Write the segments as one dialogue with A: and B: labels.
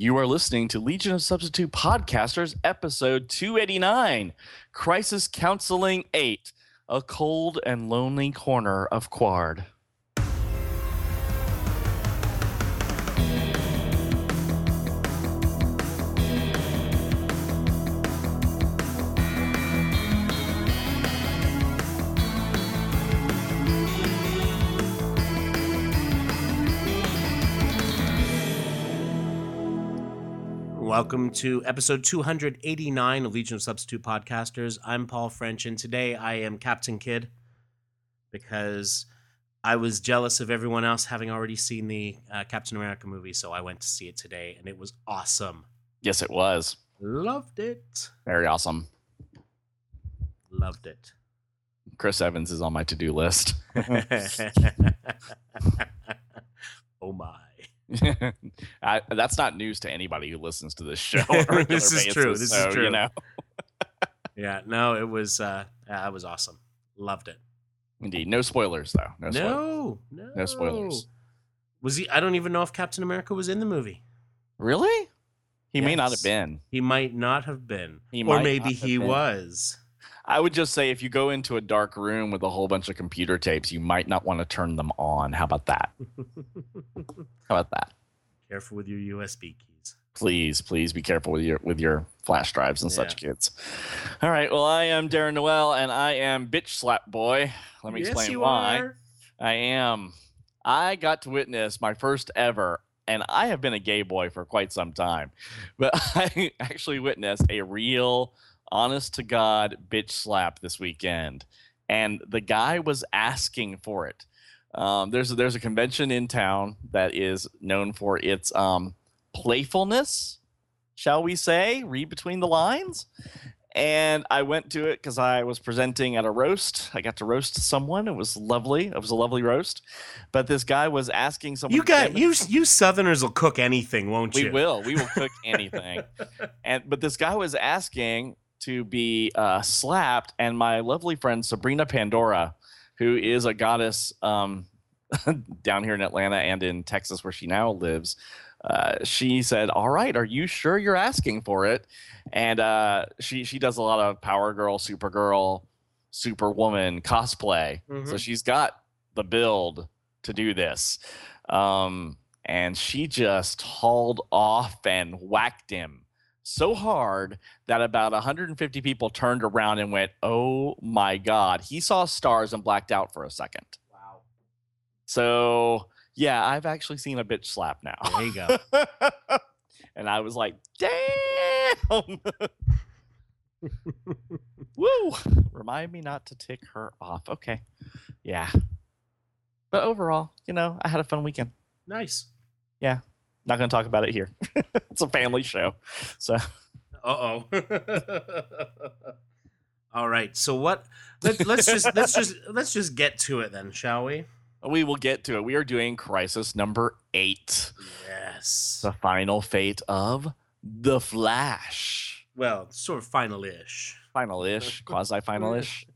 A: You are listening to Legion of Substitute Podcasters, episode 289 Crisis Counseling 8 A Cold and Lonely Corner of Qward.
B: Welcome to episode 289 of Legion of Substitute Podcasters. I'm Paul French, and today I am Captain Kidd because I was jealous of everyone else having already seen the uh, Captain America movie, so I went to see it today, and it was awesome.
A: Yes, it was.
B: Loved it.
A: Very awesome.
B: Loved it.
A: Chris Evans is on my to do list.
B: oh my.
A: I, that's not news to anybody who listens to this show. on a regular
B: This is
A: basis,
B: true, this is
A: so, You
B: true.
A: know,
B: yeah, no, it was uh yeah, it was awesome. Loved it.
A: indeed. No spoilers, though. No, spoilers.
B: No, no,
A: No spoilers.
B: Was he? I don't even know if Captain America was in the movie.
A: Really? He may not have been.
B: He might not have been,
A: He
B: or maybe he
A: been.
B: was.
A: I would just say if you go into a dark room with a whole bunch of computer tapes, you might not want to turn them on. How about that? How about that?
B: Careful with your USB keys.
A: Please, please be careful with your with your flash drives and such, kids. All right. Well, I am Darren Noel, and I am bitch slap boy. Let me
B: yes,
A: explain
B: you
A: why.
B: are.
A: I am. I got to witness my first ever, and I have been a gay boy for quite some time, but I actually witnessed a real, honest to God bitch slap this weekend. And the guy was asking for it. Um, there's, a, there's a convention in town that is known for its um, playfulness, shall we say? Read between the lines and I went to it because I was presenting at a roast. I got to roast someone. It was lovely. It was a lovely roast. But this guy was asking someone.
B: You got you. You Southerners will cook anything, won't
A: We
B: you?
A: We will. We will cook anything. and but this guy was asking to be uh, slapped, and my lovely friend Sabrina Pandora, who is a goddess um, down here in Atlanta and in Texas, where she now lives. Uh, she said, "All right, are you sure you're asking for it?" And uh, she she does a lot of Power Girl, Supergirl, Superwoman cosplay, so
B: Mhm.
A: she's got the build to do this. Um, and she just hauled off and whacked him so hard that about 150 people turned around and went, "Oh my god!" He saw stars and blacked out for a second.
B: Wow.
A: So yeah, I've actually seen a bitch slap now.
B: There you go.
A: and I was like, damn. Woo. Remind me not to tick her off. Okay. Yeah. But overall, you know, I had a fun weekend.
B: nice.
A: Not going to talk about it here. it's a family show. So,
B: Uh oh. All right. So what? Let, let's just let's just let's just get to it then, shall we?
A: we will get to it. We are doing Crisis number eight
B: Yes.
A: the final fate of The Flash.
B: Well, sort of final-ish.
A: Final ish, quasi final ish.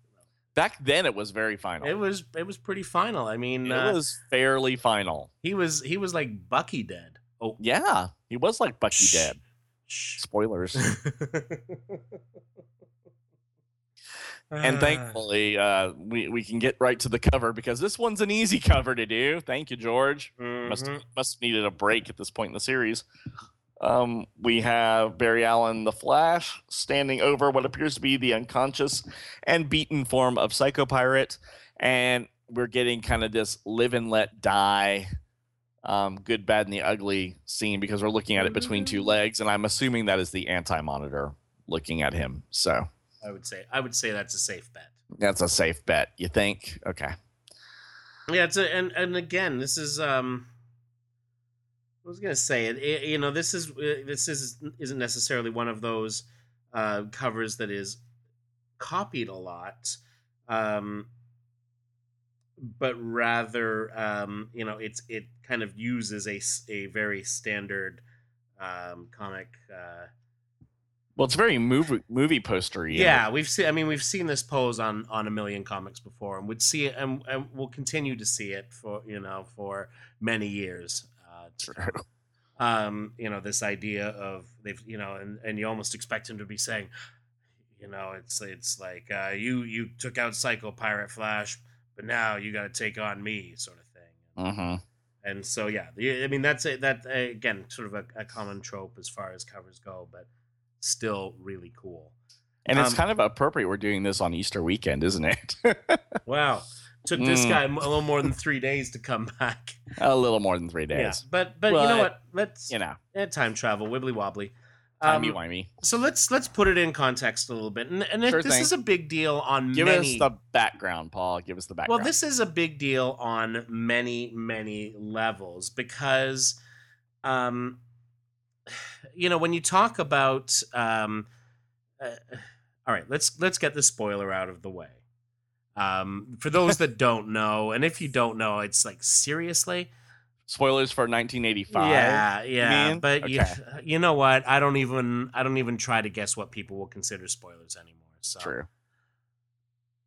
A: Back then, it was very final.
B: It was it was pretty final. I mean,
A: It
B: uh,
A: was fairly final.
B: he was he was like Bucky dead. Oh,
A: Yeah, he was like Bucky
B: shh,
A: dead.
B: shh.
A: Spoilers.
B: Ah.
A: and thankfully, uh, we we can get right to the cover because this one's an easy cover to do. Thank you, George. Must
B: Mhm.
A: must have needed a break at this point in the series. Um, we have Barry Allen, the Flash, standing over what appears to be the unconscious and beaten form of Psycho Pirate, and we're getting kind of this live and let die, um, good, bad, and the ugly scene because we're looking at it between two legs, and I'm assuming that is the anti-monitor looking at him. So
B: I would say I would say that's a safe bet.
A: that's a safe bet. You think? Okay.
B: Yeah, it's a, and and again, this is um. I was gonna say it, it- You know, this is uh, this is isn't necessarily one of those uh, covers that is copied a lot, um, but rather, um, you know, it's it kind of uses a, a very standard um, comic. Uh,
A: Well, it's very movie movie postery.
B: yeah, we've seen. I mean, we've seen this pose on on a million comics before, and would see it, and, and we'll continue to see it for you know for many years. Uh,
A: True.
B: Um, you know, this idea of they've, you know, and and you almost expect him to be saying, you know, it's it's like uh, you you took out Psycho Pirate Flash, but now you got to take on me, sort of thing.
A: Mm-hmm.
B: And so, yeah, I mean, that's it. That again, sort of a, a common trope as far as covers go, but still really cool.
A: And it's
B: Um,
A: kind of appropriate we're doing this on Easter weekend, isn't it?
B: Wow, took this
A: Mm.
B: guy a little more than three days to come back.
A: a little more than three
B: Yeah,
A: days.
B: but but you know what? Let's
A: You know,
B: eh, time travel, wibbly wobbly.
A: Timey
B: Um,
A: wimey.
B: so let's let's put it in context a little bit, and, and
A: Sure
B: this
A: thing.
B: is a big deal on
A: Give
B: many.
A: Give us the background, Paul. Give us the background.
B: Well, this is a big deal on many, many levels because, um, you know, when you talk about, um, uh, all right, let's let's get the spoiler out of the way. Um, for those that don't know, and if you don't know, it's like seriously,
A: Spoilers for 1985.
B: yeah, yeah. But you,
A: Okay.
B: you know what? I don't even I don't even try to guess what people will consider spoilers anymore. So
A: True.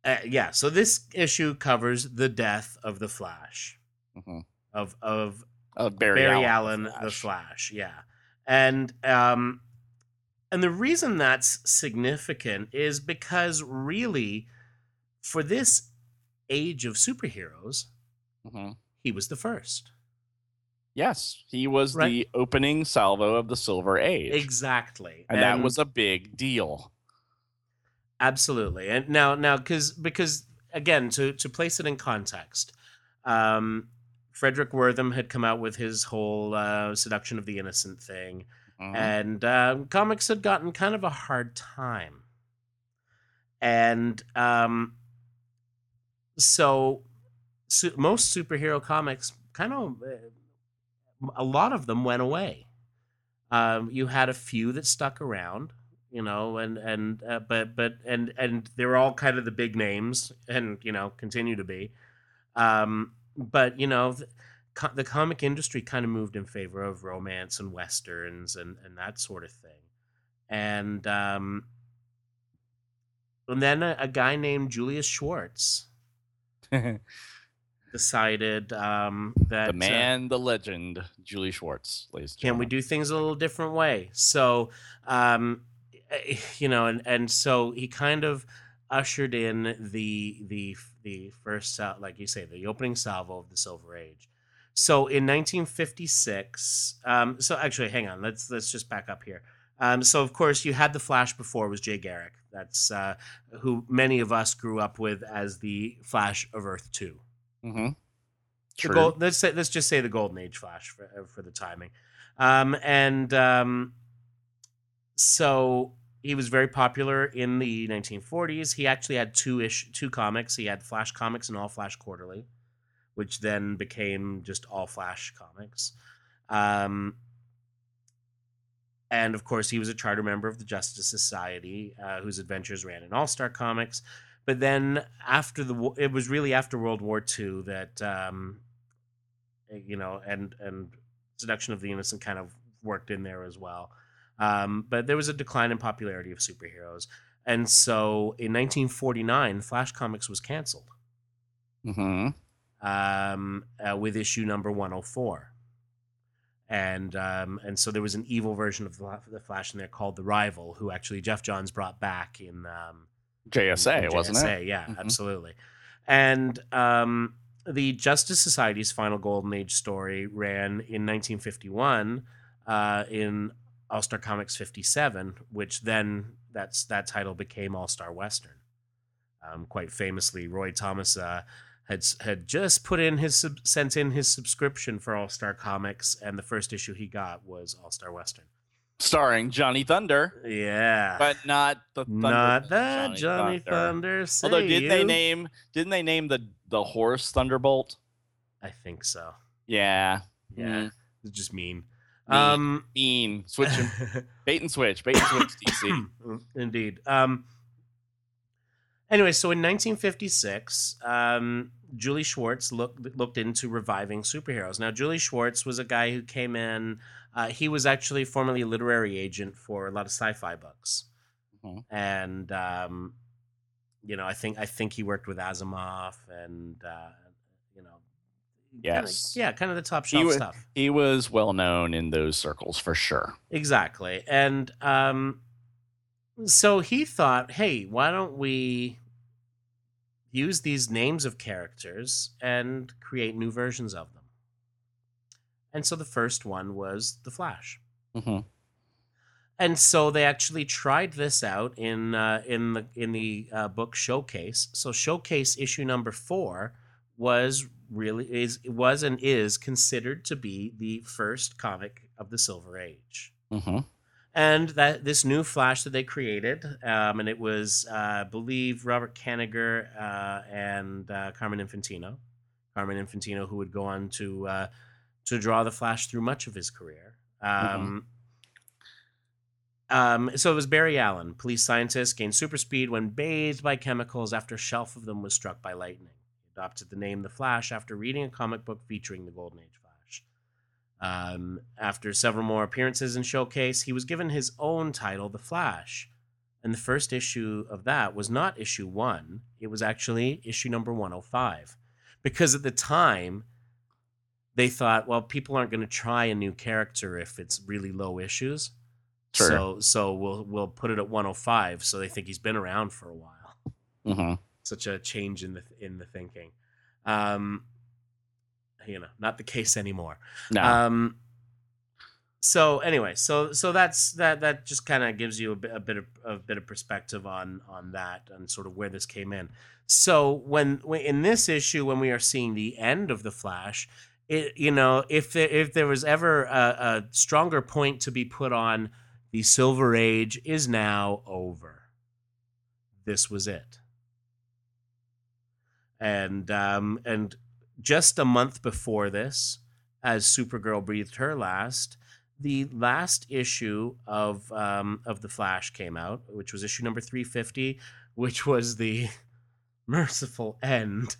B: uh, yeah, so this issue covers the death of the Flash
A: hmm
B: of of
A: Uh, Barry,
B: Barry,
A: Allen,
B: Allen, the Flash. Yeah, and um, and the reason that's significant is because really, for this age of superheroes,
A: hmm
B: he was the first.
A: Yes, he was
B: Right.
A: the opening salvo of the Silver Age,
B: Exactly,
A: and, that was a big deal.
B: absolutely. And now, now, because because again, to to place it in context, um, Frederick Wertham had come out with his whole uh, seduction of the innocent thing.
A: Mhm.
B: and um, comics had gotten kind of a hard time and um, so su- most superhero comics kind of uh, a lot of them went away. Um, you had a few that stuck around you know and and uh, but but and and they're all kind of the big names and you know continue to be. Um, but you know th- co- the comic industry kind of moved in favor of romance and westerns and and that sort of thing. And um and then a, a guy named Julius Schwartz decided um that
A: the
B: uh,
A: man, the legend, Julie Schwartz, ladies
B: can we do things a little different way? So um eh, you know and and so he kind of ushered in the the the first sal- like you say the opening salvo of the silver age. So in 1956 um so actually hang on let's let's just back up here. Um so of course you had the flash before was jay garrick. That's uh who many of us grew up with as the flash of earth 2
A: Mhm.
B: the
A: True.
B: gold, let's say, let's just say the golden age flash for uh, for the timing. Um and um so he was very popular in the 1940s he actually had two ish two comics. He had flash comics and all flash quarterly which then became just all flash comics. Um and of course he was a charter member of the justice society uh, whose adventures ran in all star comics but then after the it was really after world war ii that um eh, you know and and seduction of the innocent kind of worked in there as well um but there was a decline in popularity of superheroes and so in 1949 flash comics was canceled
A: Mhm.
B: um, uh, with issue number 104. And um, and so there was an evil version of the the Flash in there called the Rival, who actually Geoff Johns brought back in um,
A: JSA,
B: in
A: wasn't it?
B: JSA, Yeah,
A: Mhm.
B: absolutely. And um, the Justice Society's final Golden Age story ran in 1951 uh, in All Star Comics 57, which then that's that title became All Star Western. Um, quite famously, Roy Thomas uh, had had just put in his sub- sent in his subscription for All Star Comics, and the first issue he got was All Star Western.
A: Starring Johnny Thunder,
B: Yeah,
A: but not the Thunder,
B: not that Johnny, Thunder.
A: Although did they name didn't they name the the horse Thunderbolt?
B: I think so.
A: Yeah.
B: Yeah,
A: Mm.
B: it's just mean.
A: Mean.
B: Um,
A: Mean. Switch him. bait and switch. Bait and switch DC.
B: Indeed. Um, anyway, so in 1956, um, Julie Schwartz looked looked into reviving superheroes. Now, Julie Schwartz was a guy who came in. Uh, he was actually formerly a literary agent for a lot of sci-fi books,
A: Mhm.
B: and um, you know, I think I think he worked with Asimov, and uh, you know,
A: Yes.
B: yeah, kind of the top
A: He
B: shelf stuff.
A: He was well known in those circles for sure.
B: Exactly. And um so he thought, "Hey, why don't we use these names of characters and create new versions of them?" And so the first one was The Flash.
A: hmm
B: And so they actually tried this out in uh, in the in the uh, book Showcase. So Showcase issue number 4 was really is was and is considered to be the first comic of the Silver Age.
A: hmm
B: and that this new Flash that they created, um, and it was, uh, I believe, Robert Kanigher uh, and uh, Carmen Infantino. Carmen Infantino, who would go on to uh, to draw the Flash through much of his career. Um, um, so it was Barry Allen, police scientist, gained super speed when bathed by chemicals after a shelf of them was struck by lightning. He adopted the name The Flash after reading a comic book featuring the Golden Age Flash. Um, after several more appearances in Showcase, he was given his own title, The Flash. And the first issue of that was not issue one, it was actually issue number 105. Because at the time, they thought, well, people aren't going to try a new character if it's really low issues.
A: Sure.
B: So, so we'll we'll put it at 105. So they think he's been around for a while
A: Mm-hmm.
B: such a change in the in the thinking. Um, you know, not the case anymore.
A: No.
B: Um, so anyway, so so that's that that just kind of gives you a bit, a bit of a bit of perspective on on that and sort of where this came in. So when, when in this issue, when we are seeing the end of the Flash, it you know if there, if there was ever a, a stronger point to be put on, the Silver Age is now over. This was it and um, and just a month before this, as Supergirl breathed her last, the last issue of um, of the Flash came out, which was issue number three fifty, which was the merciful end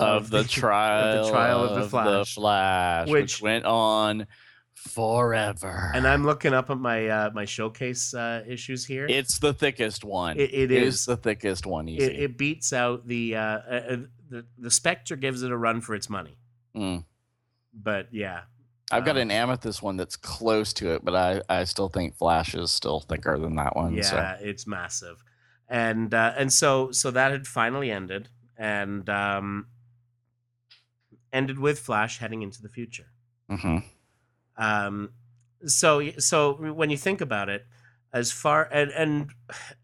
A: of the trial, of the
B: trial of the Flash.
A: Flash, which,
B: Which-
A: went on forever.
B: And I'm looking up at my uh, my showcase uh, issues here.
A: it's the thickest one.
B: It- it
A: It
B: is.
A: is the thickest one. Easy.
B: it, it beats out the uh, uh, uh, the the Spectre gives it a run for its money,
A: Mm.
B: but yeah,
A: I've got
B: um,
A: an amethyst one that's close to it, but I, I still think Flash is still thicker than that one.
B: yeah,
A: So.
B: it's massive, and uh, and so so that had finally ended, and um, ended with Flash heading into the future.
A: hmm
B: Um, so so when you think about it, as far and and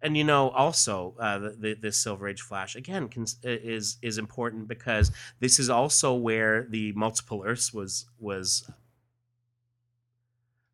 B: and you know also uh, the, the this Silver Age Flash again cons- is is important because this is also where the multiple Earths was was.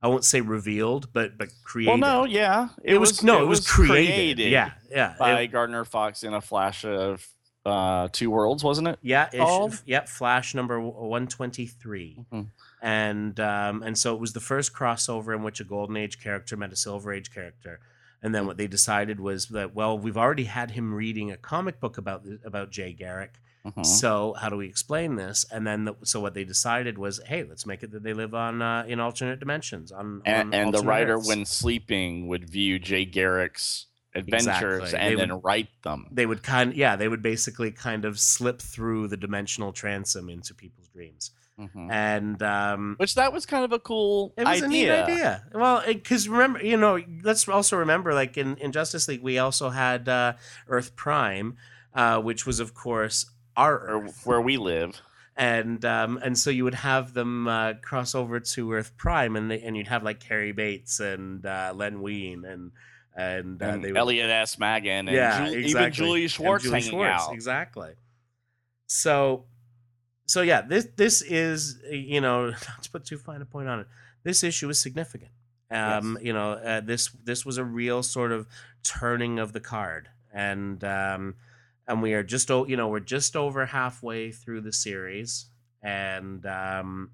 B: I won't say revealed, but but created.
A: Well, no, yeah,
B: it, was, no, it was, created. Yeah, yeah,
A: by
B: It-
A: Gardner Fox in a flash of uh, two worlds, wasn't it?
B: yeah.
A: Called?
B: yep, Flash number one twenty three.
A: Mhm.
B: and um, and so it was the first crossover in which a golden age character met a silver age character and then what they decided was that well we've already had him reading a comic book about about jay garrick
A: Mhm.
B: so how do we explain this and then the, so what they decided was hey let's make it that they live on uh, in alternate dimensions on, on
A: And, and the writer,
B: Earths.
A: when sleeping, would view Jay Garrick's adventures
B: Exactly.
A: and
B: They
A: then write them.
B: they would kind yeah they would basically kind of slip through the dimensional transom into people's dreams
A: Mhm.
B: and um
A: Which that was kind of a cool
B: It was
A: idea.
B: a neat idea. Well, because remember, you know, let's also remember, like in, in Justice League, we also had uh, Earth Prime, uh, which was, of course, our Earth,
A: where we live.
B: and um, and so you would have them uh, cross over to Earth Prime, and they, and you'd have like Cary Bates and uh, Len Wein and and, uh,
A: And
B: they would,
A: Elliot S. Maggin and
B: yeah,
A: Ju-
B: exactly.
A: even Julie Schwartz
B: Julie
A: hanging
B: Schwartz,
A: out.
B: exactly. So, so yeah, this this is you know not to put too fine a point on it. This issue is significant. Um, You know, uh, this this was a real sort of turning of the card, and um, and we are just you know we're just over halfway through the series, and um,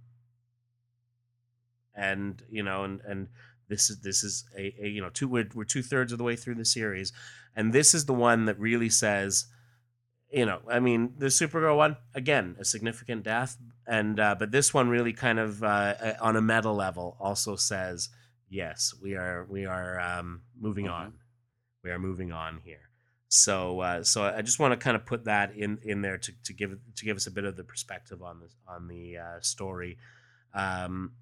B: and you know and and this is this is a, a you know two we're, we're two thirds of the way through the series, and this is the one that really says, you know, I mean, the Supergirl one again a significant death, and uh, but this one really kind of uh, on a meta level also says, yes, we are we are um, moving
A: Mhm.
B: on, we are moving on here. So uh, so I just want to kind of put that in in there to, to give to give us a bit of the perspective on this on the uh, story. Um,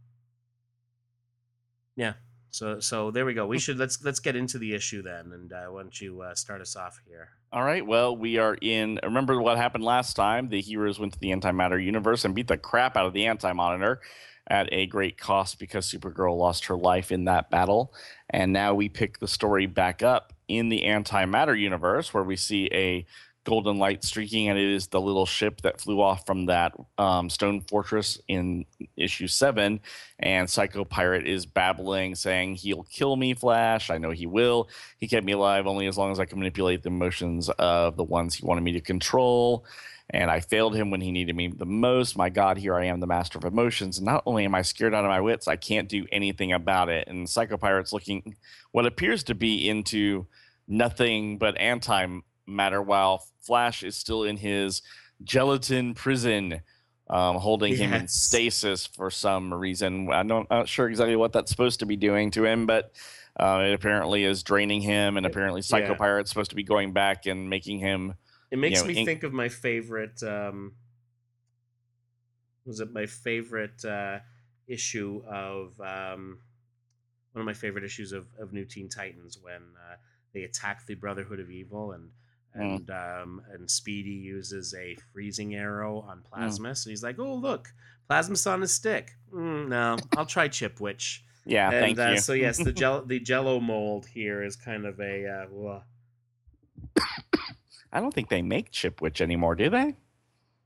B: yeah. So so there we go. We should let's let's get into the issue then, and uh, why don't you uh, start us off here?
A: All right. Well, we are in. Remember what happened last time? The heroes went to the antimatter universe and beat the crap out of the anti monitor at a great cost because Supergirl lost her life in that battle. And now we pick the story back up in the antimatter universe where we see a golden light streaking, and it is the little ship that flew off from that um, stone fortress in issue seven. And Psycho Pirate is babbling, saying, He'll kill me, Flash. I know he will. He kept me alive only as long as I can manipulate the emotions of the ones he wanted me to control and I failed him when he needed me the most. My God, here I am, the master of emotions. And not only am I scared out of my wits, I can't do anything about it. And Psycho Pirate's looking what appears to be into nothing but antimatter, while Flash is still in his gelatin prison, um, holding yes. him in stasis for some reason. I don't, I'm not sure exactly what that's supposed to be doing to him, but. Uh, it apparently is draining him, and apparently Psycho yeah. Pirate's supposed to be going back and making him
B: it makes you know, me ink- think of my favorite. Um, was it my favorite uh, issue of um, one of my favorite issues of, of New Teen Titans when uh, they attack the Brotherhood of Evil and. And mm. um, and Speedy uses a freezing arrow on mm. Plasmus mm. and he's like, "Oh look, Plasmus on a stick." Mm, no, I'll try Chipwich.
A: Yeah,
B: and,
A: thank
B: uh,
A: you.
B: so yes, the gel the Jello mold here is kind of a. Uh,
A: I don't think they make Chipwich anymore, do they?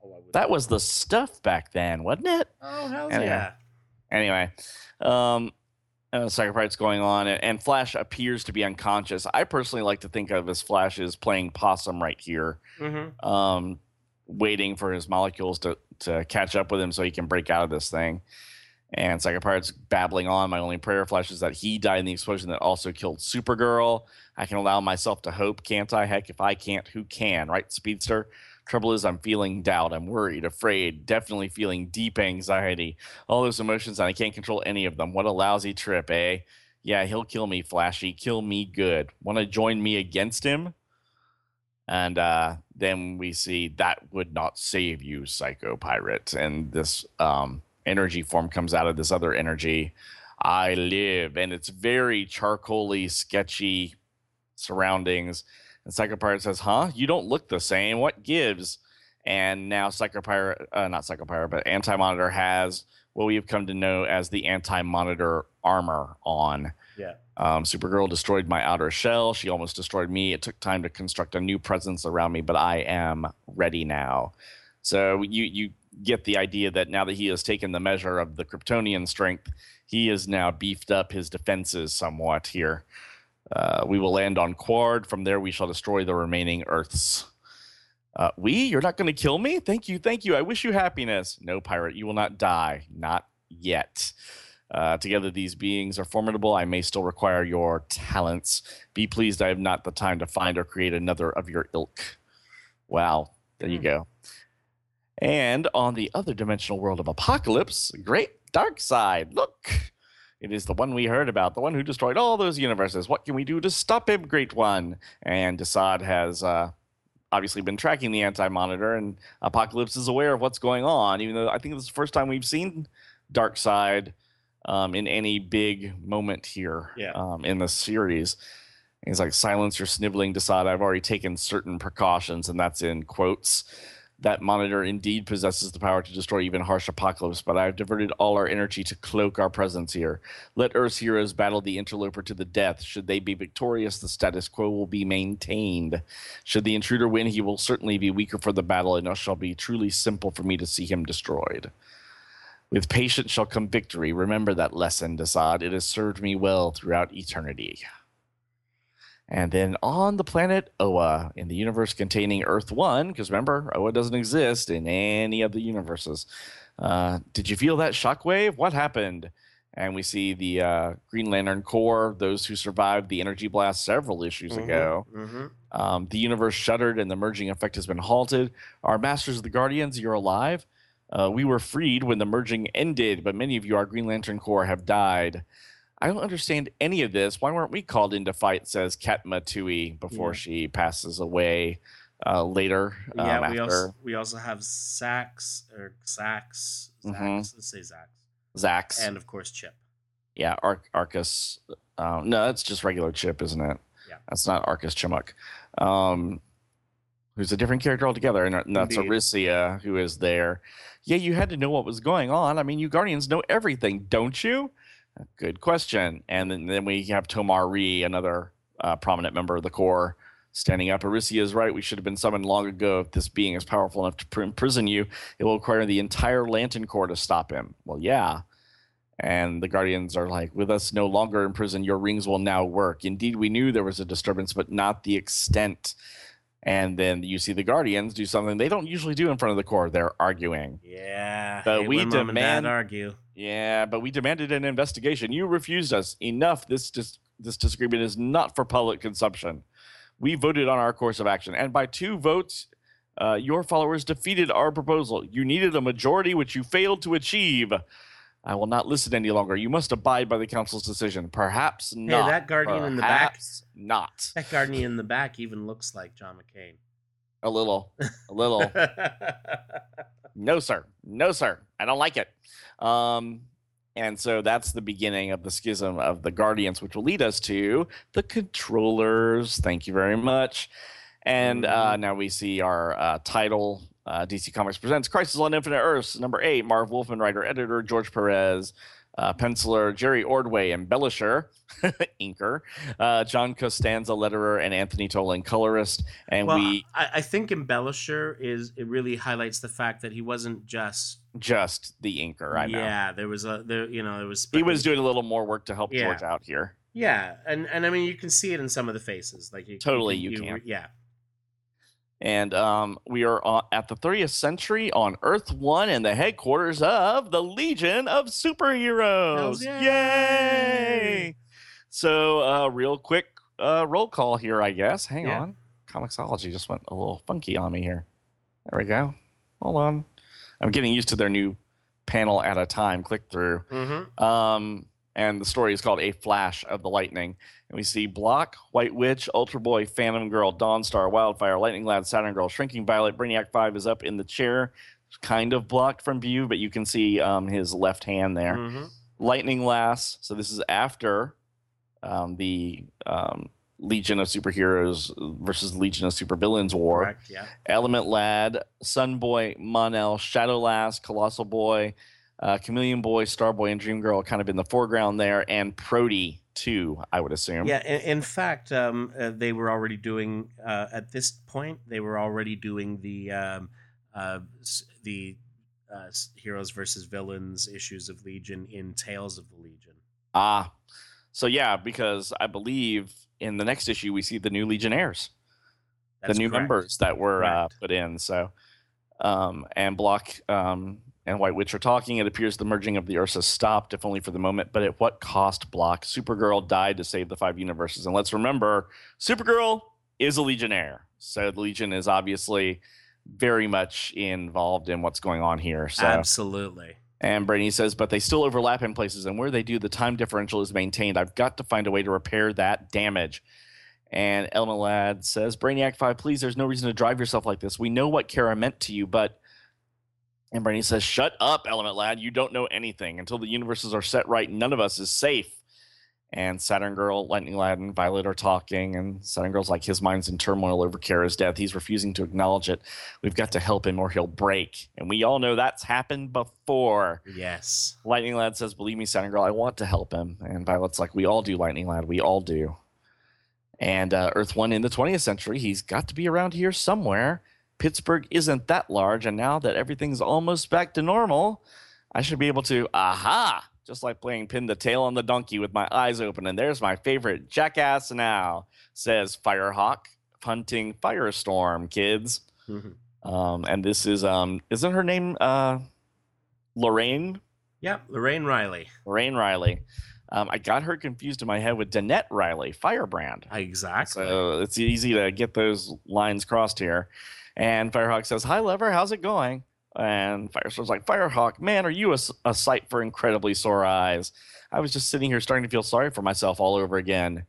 A: Oh, that was the stuff back then, wasn't it?
B: Oh hell anyway, yeah!
A: Anyway, um, uh, sacrifice going on, and, Flash appears to be unconscious. I personally like to think of as Flash as playing possum right here, mm-hmm. um, waiting for his molecules to to catch up with him so he can break out of this thing. And Psycho Pirate's babbling on. My only prayer flash is that he died in the explosion that also killed Supergirl. I can allow myself to hope, can't I? Heck, if I can't, who can, right, Speedster? Trouble is, I'm feeling doubt. I'm worried, afraid, definitely feeling deep anxiety. All those emotions, and I can't control any of them. What a lousy trip, eh? Yeah, he'll kill me, Flashy. Kill me good. Want to join me against him? And uh, then we see that would not save you, Psycho Pirate. And this um, energy form comes out of this other energy. I live, and it's very charcoaly, sketchy surroundings. And Psycho Pirate says, "Huh? You don't look the same. What gives?" And now Psycho Pirate, uh, not Psycho Pirate, but Anti Monitor has what we have come to know as the Anti Monitor armor on.
B: Yeah.
A: Um, Supergirl destroyed my outer shell. She almost destroyed me. It took time to construct a new presence around me, but I am ready now. So you you get the idea that now that he has taken the measure of the Kryptonian strength, he has now beefed up his defenses somewhat here. Uh, we will land on Qward. From there, we shall destroy the remaining Earths. Uh, we? You're not going to kill me? Thank you, thank you. I wish you happiness. No, pirate, you will not die. Not yet. Uh, together, these beings are formidable. I may still require your talents. Be pleased I have not the time to find or create another of your ilk. Wow, there you hmm. go. And on the other dimensional world of Apokolips, great Darkseid. Look, it is the one we heard about, the one who destroyed all those universes. What can we do to stop him, Great One? And Desaad has uh, obviously been tracking the anti monitor, and Apokolips is aware of what's going on, even though I think this is the first time we've seen Darkseid um, in any big moment here
B: yeah.
A: um, in the series. he's like, silence your sniveling, Desaad. I've already taken certain precautions, and that's in quotes that monitor indeed possesses the power to destroy even harsh Apokolips, but I have diverted all our energy to cloak our presence here. Let Earth's heroes battle the interloper to the death. Should they be victorious, the status quo will be maintained. Should the intruder win, he will certainly be weaker for the battle, and it shall be truly simple for me to see him destroyed. With patience shall come victory. Remember that lesson, Desaad. It has served me well throughout eternity. And then on the planet Oa, in the universe containing Earth 1, because remember, Oa doesn't exist in any of the universes. Uh, did you feel that shockwave? What happened? And we see the uh, Green Lantern Corps, those who survived the energy blast several issues mm-hmm, ago. Mm-hmm. Um, the universe shuddered and the merging effect has been halted. Our Masters of the Guardians, you're alive. Uh, we were freed when the merging ended, but many of you, our Green Lantern Corps, have died. I don't understand any of this. Why weren't we called in to fight? Says Katma Tui before
B: Yeah.
A: she passes away uh, later. Um,
B: yeah, we
A: after
B: also we also have Sax or Sax. Zax,
A: Mhm.
B: Let's say Zax,
A: Zax.
B: and of course Chip.
A: yeah, Ar- Arcus. Um, no, that's just regular Chip, isn't it?
B: Yeah.
A: That's not Arcus Chimuk. Um, who's a different character altogether, and that's
B: Indeed.
A: Arisia who is there. Yeah, you had to know what was going on. I mean, you Guardians know everything, don't you? Good question. And then, then we have Tomar Re, another uh, prominent member of the Corps, standing up. Arisia is right. We should have been summoned long ago. If this being is powerful enough to pr- imprison you, it will require the entire Lantern Corps to stop him. Well, yeah. And the Guardians are like, with us no longer in prison, your rings will now work. Indeed, we knew there was a disturbance, but not the extent. And then you see the Guardians do something they don't usually do in front of the Corps. They're arguing.
B: Yeah,
A: But we
B: when mom and dad
A: demand-
B: argue.
A: Yeah, but we demanded an investigation. You refused us. Enough. This dis- this disagreement is not for public consumption. We voted on our course of action, and by two votes, uh, your followers defeated our proposal. You needed a majority, which you failed to achieve. I will not listen any longer. You must abide by the council's decision. Perhaps not.
B: that guardian in the back-
A: Not.
B: That Guardian in the back even looks like John McCain.
A: A little. A little. no sir no sir i don't like it um and so that's the beginning of the schism of the guardians which will lead us to the controllers thank you very much and uh, now we see our uh, title uh, dc comics presents crisis on infinite earths number eight marv wolfman writer editor george perez uh, penciler jerry ordway embellisher inker uh, john costanza letterer and anthony tollin colorist and
B: well,
A: we
B: I, I think embellisher is it really highlights the fact that he wasn't just
A: just the inker i know
B: yeah there was a there you know there was
A: he was doing a little more work to help
B: Yeah.
A: George out here.
B: yeah and and I mean you can see it in some of the faces like you
A: Totally, you can.
B: yeah
A: And um, we are at the 30th century on Earth One in the headquarters of the Legion of Superheroes. Yay!
B: yay!
A: So, uh, real quick uh, roll call here, I guess. Hang
B: Yeah.
A: on. Comixology just went a little funky on me here. There we go. Hold on. I'm getting used to their new panel at a time click through.
B: mm-hmm.
A: Um, and the story is called A Flash of the Lightning. And we see Block, White Witch, Ultra Boy, Phantom Girl, Dawnstar, Wildfire, Lightning Lad, Saturn Girl, Shrinking Violet, Brainiac 5 is up in the chair, kind of blocked from view, but you can see um, his left hand there.
B: Mm-hmm.
A: Lightning Lass, so this is after um, the um, Legion of Superheroes versus Legion of Supervillains war.
B: correct yeah
A: Element Lad, Sun Boy, Mon-El, Shadow Lass, Colossal Boy, uh, Chameleon Boy, Star Boy, and Dream Girl kind of in the foreground there, and Prody too, I would assume.
B: Yeah, in, in fact, um, uh, they were already doing uh, at this point. They were already doing the um, uh, the uh, heroes versus villains issues of Legion in Tales of the Legion.
A: Ah, so yeah, because I believe in the next issue we see the new Legionnaires,
B: That's
A: the new
B: correct.
A: members that were uh, put in. So, um, and Block um, and White Witch are talking. It appears the merging of the Earths stopped, if only for the moment. But at what cost? Block. Supergirl died to save the five universes, and let's remember, Supergirl is a Legionnaire. So the Legion is obviously very much involved in what's going on here. So
B: Absolutely.
A: and Brainy says, but they still overlap in places, and where they do, the time differential is maintained. I've got to find a way to repair that damage. And Element Lad says, Brainiac 5, please, there's no reason to drive yourself like this. We know what Kara meant to you, but. And Brainy says, shut up, Element Lad. You don't know anything. Until the universes are set right, none of us is safe. And Saturn Girl, Lightning Lad, and Violet are talking, and Saturn Girl's like, his mind's in turmoil over Kara's death. He's refusing to acknowledge it. We've got to help him or he'll break. And we all know that's happened before.
B: Yes.
A: Lightning Lad says, Believe me, Saturn Girl, I want to help him. And Violet's like, We all do, Lightning Lad. We all do. And uh, Earth One in the 20th century, he's got to be around here somewhere. Pittsburgh isn't that large. And now that everything's almost back to normal, I should be able to, aha, just like playing pin the tail on the donkey with my eyes open. And there's my favorite jackass now, says Firehawk, hunting Firestorm, kids.
B: Mhm.
A: Um, and this is, um, isn't her name uh, Lorraine?
B: Yep. Lorraine Reilly.
A: Lorraine Reilly. Um, I got her confused in my head with Danette Reilly, Firebrand.
B: Exactly.
A: So it's easy to get those lines crossed here. And Firehawk says, Hi, Lever, how's it going? And Firestorm's like, Firehawk, man, are you a sight for incredibly sore eyes? I was just sitting here starting to feel sorry for myself all over again.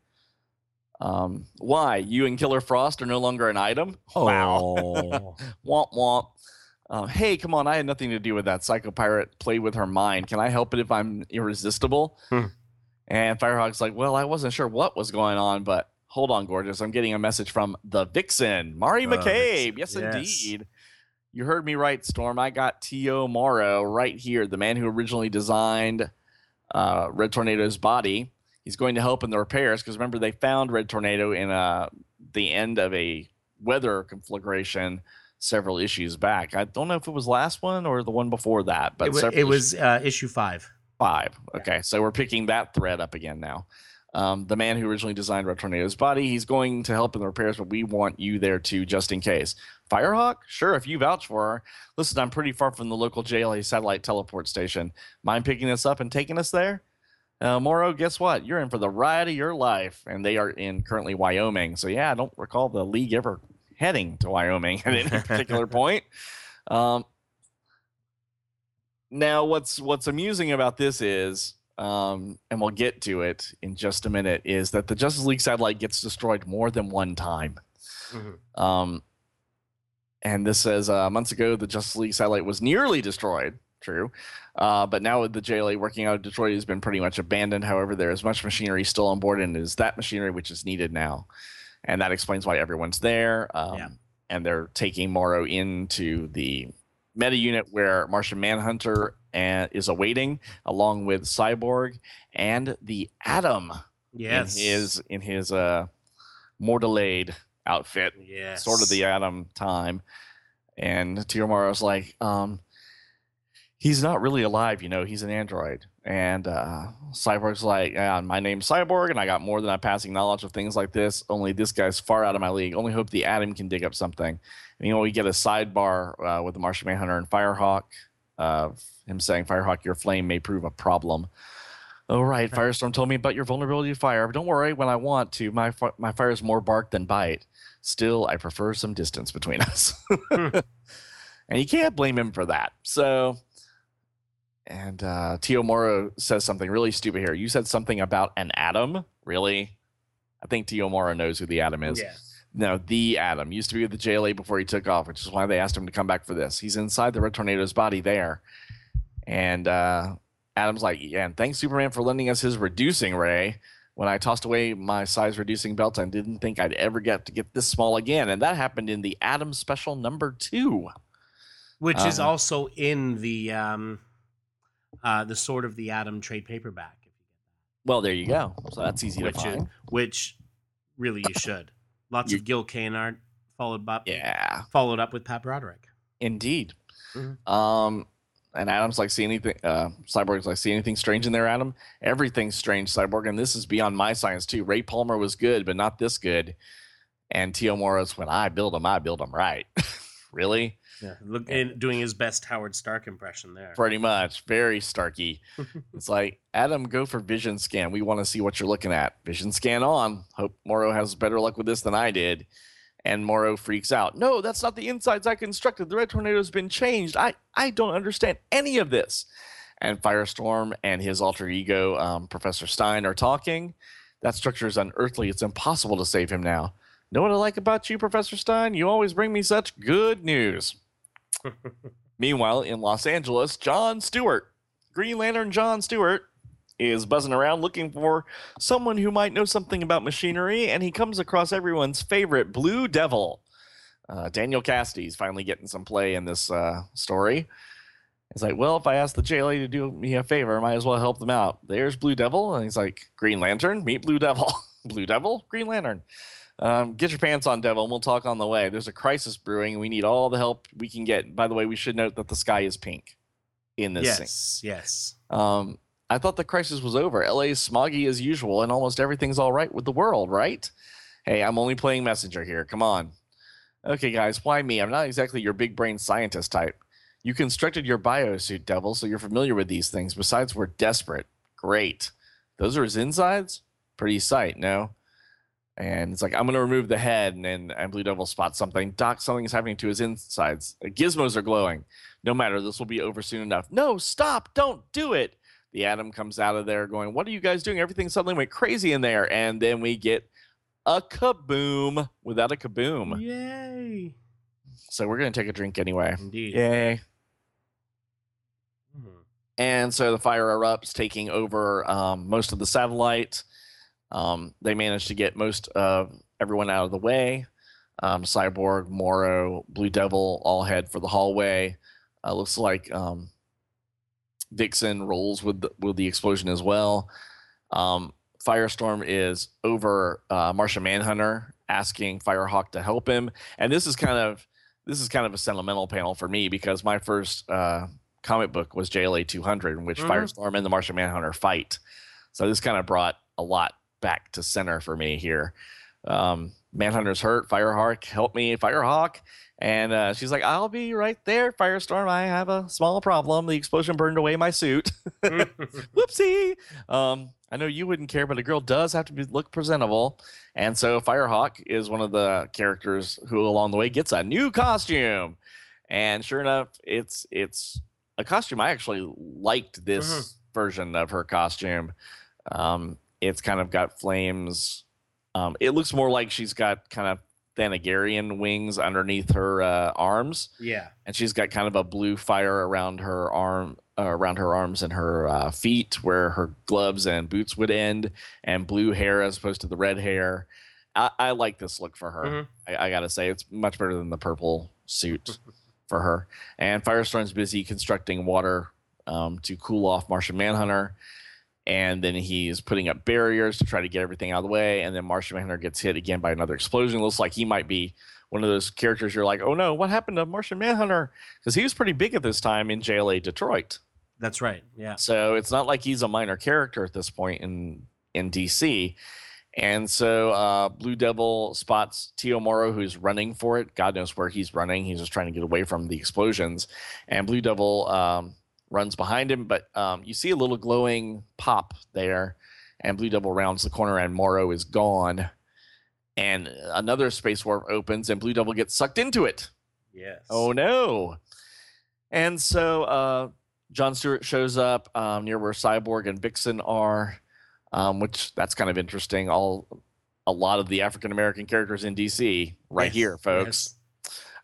A: Um, why? You and Killer Frost are no longer an item?
C: Oh.
A: Womp womp. Uh, hey, come on, I had nothing to do with that. Psycho Pirate played with her mind. Can I help it if I'm irresistible?
B: Hmm.
A: And Firehawk's like, well, I wasn't sure what was going on, but hold on, gorgeous. I'm getting a message from the Vixen, Mari
B: The
A: McCabe. Yes,
B: yes.
A: indeed. You heard me right, Storm. I got T.O. Morrow right here, the man who originally designed uh, Red Tornado's body. He's going to help in the repairs because remember, they found Red Tornado in uh, the end of a weather conflagration several issues back. I don't know if it was last one or the one before that, but
B: it, wa-
A: several
B: it was uh, issue five.
A: Five.
B: Yeah.
A: Okay, so we're picking that thread up again now. Um, the man who originally designed Red Tornado's body, he's going to help in the repairs, but we want you there too, just in case. Firehawk, sure, if you vouch for her. Listen, I'm pretty far from the local JLA satellite teleport station. Mind picking us up and taking us there? Uh, Morrow, guess what? You're in for the ride of your life, and they are in currently Wyoming. So yeah, I don't recall the league ever heading to Wyoming at any particular point. Um, now, what's what's amusing about this is, um, and we'll get to it in just a minute, is that the Justice League satellite gets destroyed more than one time.
B: Mhm.
A: Um, and this says uh, months ago the Justice League satellite was nearly destroyed. True, uh, but now with the JLA working out of Detroit has been pretty much abandoned. However, there is much machinery still on board, and it is that machinery which is needed now, and that explains why everyone's there. Um,
B: Yeah.
A: And they're taking Morrow into the meta unit where Martian Manhunter and is awaiting, along with Cyborg and the Atom
B: Yes.
A: in his in his uh Mortalade outfit
B: Yes.
A: sort of the Atom time. And T.O. Morrow's like, um, he's not really alive, you know, he's an android. And uh, Cyborg's like, yeah, my name's Cyborg, and I got more than a passing knowledge of things like this. Only this guy's far out of my league. Only hope the Atom can dig up something. You know, we get a sidebar uh, with the Martian Manhunter and Firehawk, uh, him saying, Firehawk, your flame may prove a problem. Oh, right. Firestorm told me about your vulnerability to fire. But don't worry, when I want to, my, fi- my fire is more bark than bite. Still, I prefer some distance between us. and you can't blame him for that. So, and uh, T.O. Morrow says something really stupid here. You said something about an atom? Really? I think T.O. Morrow knows who the atom is.
B: Yeah.
A: No, the Atom used to be with the JLA before he took off, which is why they asked him to come back for this. He's inside the Red Tornado's body there, and uh, Atom's like, "Yeah, and thanks Superman for lending us his reducing ray. When I tossed away my size reducing belt, I didn't think I'd ever get to get this small again, and that happened in the Atom Special number two.
B: Which is
A: Um,
B: also in the um, uh, the Sword of the Atom trade paperback. If you get
A: Well, there you go. So that's easy
B: that.
A: to
B: Which,
A: find.
B: is, which really you should. Lots of Gil Kane art followed up
A: Yeah,
B: followed up with Pat Broderick.
A: indeed.
B: Mhm.
A: Um, and Atom's like, see anything? Uh, Cyborg's like, see anything strange in there, Atom? Everything's strange, Cyborg, and this is beyond my science too. Ray Palmer was good, but not this good. And T.O. Morrow's, when I build them, I build them right. really?
B: Yeah, look, and doing his best Howard Stark impression there.
A: Pretty much. Very Starky. it's like, Atom, go for vision scan. We want to see what you're looking at. Vision scan on. Hope Morrow has better luck with this than I did. And Morrow freaks out. No, that's not the insides I constructed. The Red Tornado's been changed. I, I don't understand any of this. And Firestorm and his alter ego, um, Professor Stein, are talking. That structure is unearthly. It's impossible to save him now. Know what I like about you, Professor Stein? You always bring me such good news. Meanwhile, in Los Angeles, John Stewart, Green Lantern John Stewart, is buzzing around looking for someone who might know something about machinery, and he comes across everyone's favorite Blue Devil. Uh, Daniel Cassidy's finally getting some play in this uh, story. He's like, well, if I ask the JLA to do me a favor, I might as well help them out. There's Blue Devil, and he's like, Green Lantern, meet Blue Devil. Blue Devil, Green Lantern. Um, get your pants on, Devil, and we'll talk on the way. There's a crisis brewing, and we need all the help we can get. By the way, we should note that the sky is pink in this scene.
B: yes, yes.
A: Um, I thought the crisis was over. LA is smoggy as usual, and almost everything's all right with the world, right? Hey, I'm only playing messenger here. Come on. Okay, guys, why me? I'm not exactly your big brain scientist type. You constructed your biosuit, Devil, so you're familiar with these things. Besides, we're desperate. Great. Those are his insides? Pretty sight, no? And it's like, I'm going to remove the head. And then and Blue Devil spots something. Doc, something is happening to his insides. Gizmos are glowing. No matter, this will be over soon enough. No, stop. Don't do it. The Atom comes out of there going, What are you guys doing? Everything suddenly went crazy in there. And then we get a kaboom without a kaboom.
B: Yay!
A: So we're going to take a drink anyway.
B: Indeed.
A: Yay.
B: Mhm.
A: And so the fire erupts, taking over um, most of the satellite. Um, they managed to get most of everyone out of the way. Um, Cyborg, Morrow, Blue Devil all head for the hallway. Uh, looks like um, Vixen rolls with the, with the explosion as well. Um, Firestorm is over uh, Martian Manhunter, asking Firehawk to help him. And this is kind of this is kind of a sentimental panel for me because my first uh, comic book was JLA 200, in which
B: Mhm.
A: Firestorm and the Martian Manhunter fight. So this kind of brought a lot back to center for me here. Um, Manhunter's hurt. Firehawk, help me, Firehawk. And uh, she's like, I'll be right there, Firestorm. I have a small problem. The explosion burned away my suit. Whoopsie. Um, I know you wouldn't care, but a girl does have to be, look presentable. And so Firehawk is one of the characters who, along the way, gets a new costume. And sure enough, it's it's a costume. I actually liked this
B: Mhm.
A: version of her costume. Um, it's kind of got flames. Um, it looks more like she's got kind of Thanagarian wings underneath her uh, arms
B: yeah.
A: and she's got kind of a blue fire around her arm uh, around her arms and her uh, feet where her gloves and boots would end and blue hair as opposed to the red hair i, I like this look for her
B: Mhm.
A: I, I gotta say it's much better than the purple suit for her and firestorm's busy constructing water um, to cool off martian manhunter and then he's putting up barriers to try to get everything out of the way and then martian manhunter gets hit again by another explosion It looks like he might be one of those characters you're like oh no what happened to martian manhunter because he was pretty big at this time in JLA Detroit.
B: That's right. Yeah.
A: So it's not like he's a minor character at this point in in DC. And so uh, Blue Devil spots T.O. Morrow, who's running for it. God knows where he's running. He's just trying to get away from the explosions. And Blue Devil um, runs behind him, but um, you see a little glowing pop there. And Blue Devil rounds the corner, and Morrow is gone. And another space warp opens, and Blue Devil gets sucked into it.
B: Yes.
A: Oh no! And so uh, John Stewart shows up um, near where Cyborg and Vixen are, um, which that's kind of interesting. All a lot of the African American characters in DC right
B: Yes,
A: here, folks.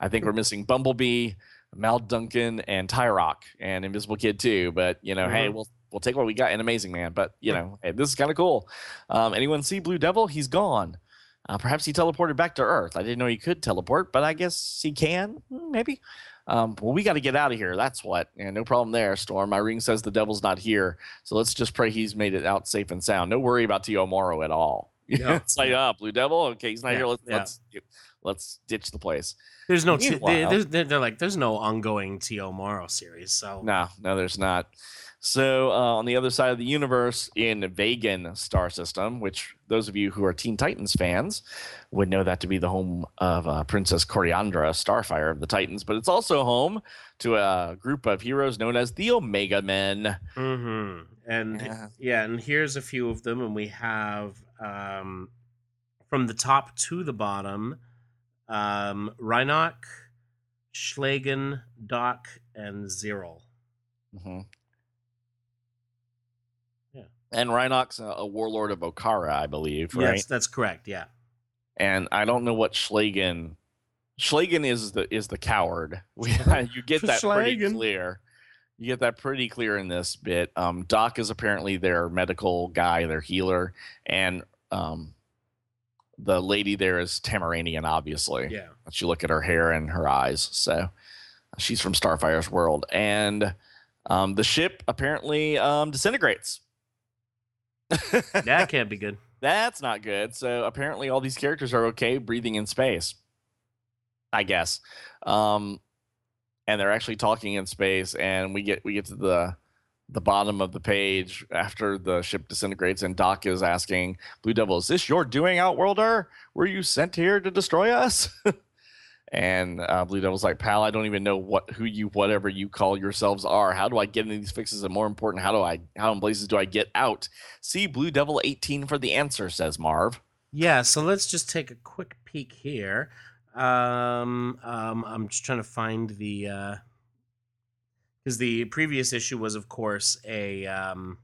A: I think we're missing Bumblebee, Mal Duncan, and Tyroc, and Invisible Kid too. But you know, hey,
B: Mhm.
A: we'll we'll take what we got in Amazing Man. But you know, hey, this is kind of cool. Um, anyone see Blue Devil? He's gone. Uh, perhaps he teleported back to Earth. I didn't know he could teleport, but I guess he can. Hmm, Maybe. Um, well, we got to get out of here. That's what. And no problem there, Storm. My ring says the devil's not here. So let's just pray he's made it out safe and sound. No worry about T.O. Morrow at all.
B: Yeah,
A: it's like, ah, Blue Devil. Okay, he's not
B: Yeah,
A: here. Let's,
B: yeah.
A: let's let's ditch the place.
B: There's no. T- they, they're, they're like, there's no ongoing T.O. Morrow series. So
A: No, no, there's not. So uh, on the other side of the universe, in Vegan star system, which those of you who are Teen Titans fans would know that to be the home of uh, Princess Koriand'r, Starfire of the Titans, but it's also home to a group of heroes known as the Omega Men.
B: hmm And
A: Yeah.
B: yeah. and here's a few of them, and we have um, from the top to the bottom, um, Rhinoc, Schlagen, Doc, and Zyril.
A: Mhm.
B: Yeah.
A: And Rhinox, a, a warlord of Okara, I believe, right?
B: Yes, that's correct. Yeah.
A: and I don't know what Schlagen. Schlagen is the is the coward. You get that pretty clear. You get that pretty clear in this bit. Um, Doc is apparently their medical guy, their healer, and um, the lady there is Tamaranian, obviously.
B: Yeah.
A: You look at her hair and her eyes, so she's from Starfire's world, and um, the ship apparently um, disintegrates.
B: That can't be good.
A: That's not good. So apparently all these characters are okay breathing in space. I guess. Um and they're actually talking in space and we get we get to the the bottom of the page after the ship disintegrates and Doc is asking Blue Devil, is this your doing, Outworlder? Were you sent here to destroy us? and uh, Blue Devil's like, pal, I don't even know what who you whatever you call yourselves are. How do I get into these fixes? And more important, how do I how in blazes do I get out? See Blue Devil 18 for the answer, says Marv.
B: Yeah, so let's just take a quick peek here. Um, um, I'm just trying to find the because the previous issue was, of course, a um,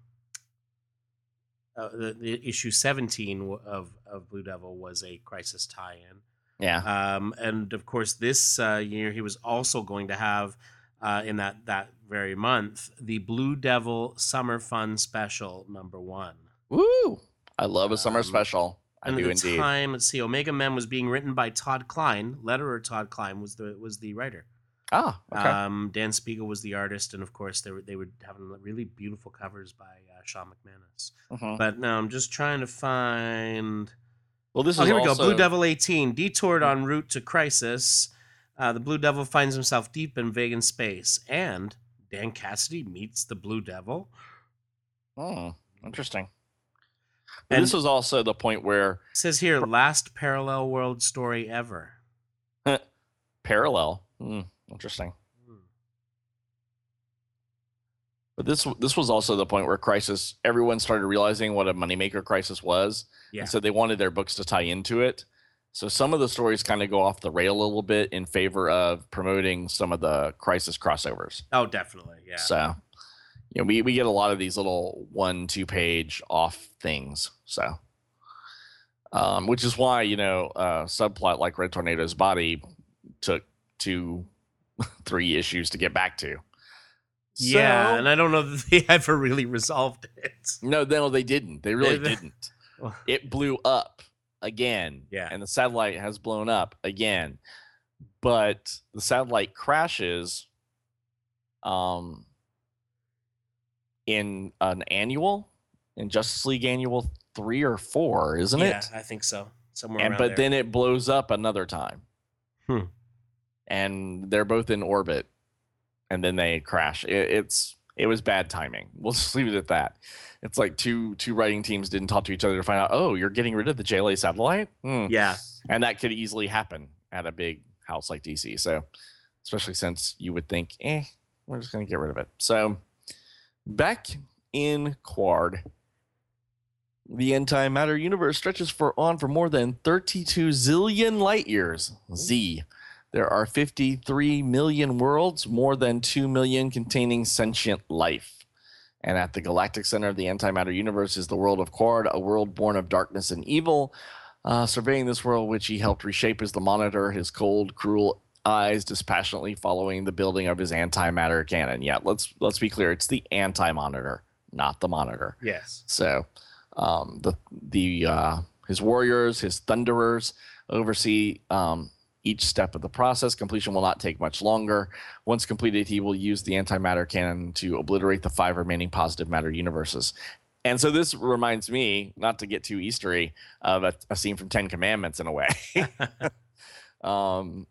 B: uh, the, the issue 17 of of Blue Devil was a Crisis tie-in.
A: Yeah.
B: Um, and of course, this uh, year he was also going to have uh, in that that very month the Blue Devil Summer Fun Special number one.
A: Woo! I love a summer
B: Um,
A: special. I
B: and
A: do
B: at the
A: indeed.
B: time, let's see, Omega Men was being written by Todd Klein. Letterer Todd Klein was the was the writer.
A: Ah, okay.
B: Um, Dan Spiegle was the artist, and of course they were they were having really beautiful covers by uh, Shawn McManus.
A: Mhm.
B: But now I'm just trying to find.
A: Well, this
B: Oh,
A: is
B: here we go. Blue Devil 18, detoured en route to Crisis. Uh, the Blue Devil finds himself deep in Vegan space, and Dan Cassidy meets the Blue Devil.
A: Hmm, interesting. But
B: And-
A: this was also the point where
B: It says here, last parallel world story ever.
A: parallel. Hmm, interesting. But this this was also the point where Crisis. Everyone started realizing what a moneymaker Crisis was,
B: Yeah.
A: and so they wanted their books to tie into it. So some of the stories kind of go off the rail a little bit in favor of promoting some of the Crisis crossovers.
B: Oh, definitely. Yeah.
A: So, you know, we, we get a lot of these little one, two page off things. So, um, which is why, you know, uh, subplot like Red Tornado's body took two, three issues to get back to.
B: yeah,
A: So-
B: and I don't know that they ever really resolved it.
A: no, no, they didn't. They really didn't. It blew up again.
B: Yeah.
A: And the satellite has blown up again. But the satellite crashes um in an annual in Justice League annual 3 or 4, isn't it?
B: yeah,
A: it?
B: I think so. Somewhere
A: And but
B: there.
A: then it blows up another time.
B: Hmm.
A: And they're both in orbit and then they crash. It, it's it was bad timing. We'll just leave it at that. It's like two two writing teams didn't talk to each other to find out, oh, you're getting rid of the JLA satellite? Hmm.
B: yeah,
A: And that could easily happen at a big house like DC. So, especially since you would think, eh, we're just going to get rid of it. So, back in Qward, the antimatter universe stretches for on for more than 32 zillion light years. Z. There are 53 million worlds, more than 2 million containing sentient life. And at the galactic center of the antimatter universe is the world of Qward, a world born of darkness and evil. Uh, surveying this world, which he helped reshape as the monitor, his cold, cruel eyes dispassionately following the building of his antimatter cannon. Yeah, let's let's be clear, it's the anti-monitor, not the monitor.
B: yes.
A: So, um, the the uh, his warriors, his thunderers, oversee um, each step of the process. Completion will not take much longer. Once completed, he will use the antimatter cannon to obliterate the five remaining positive matter universes. And so this reminds me, not to get too Eastery, of a, a scene from Ten Commandments in a way. um,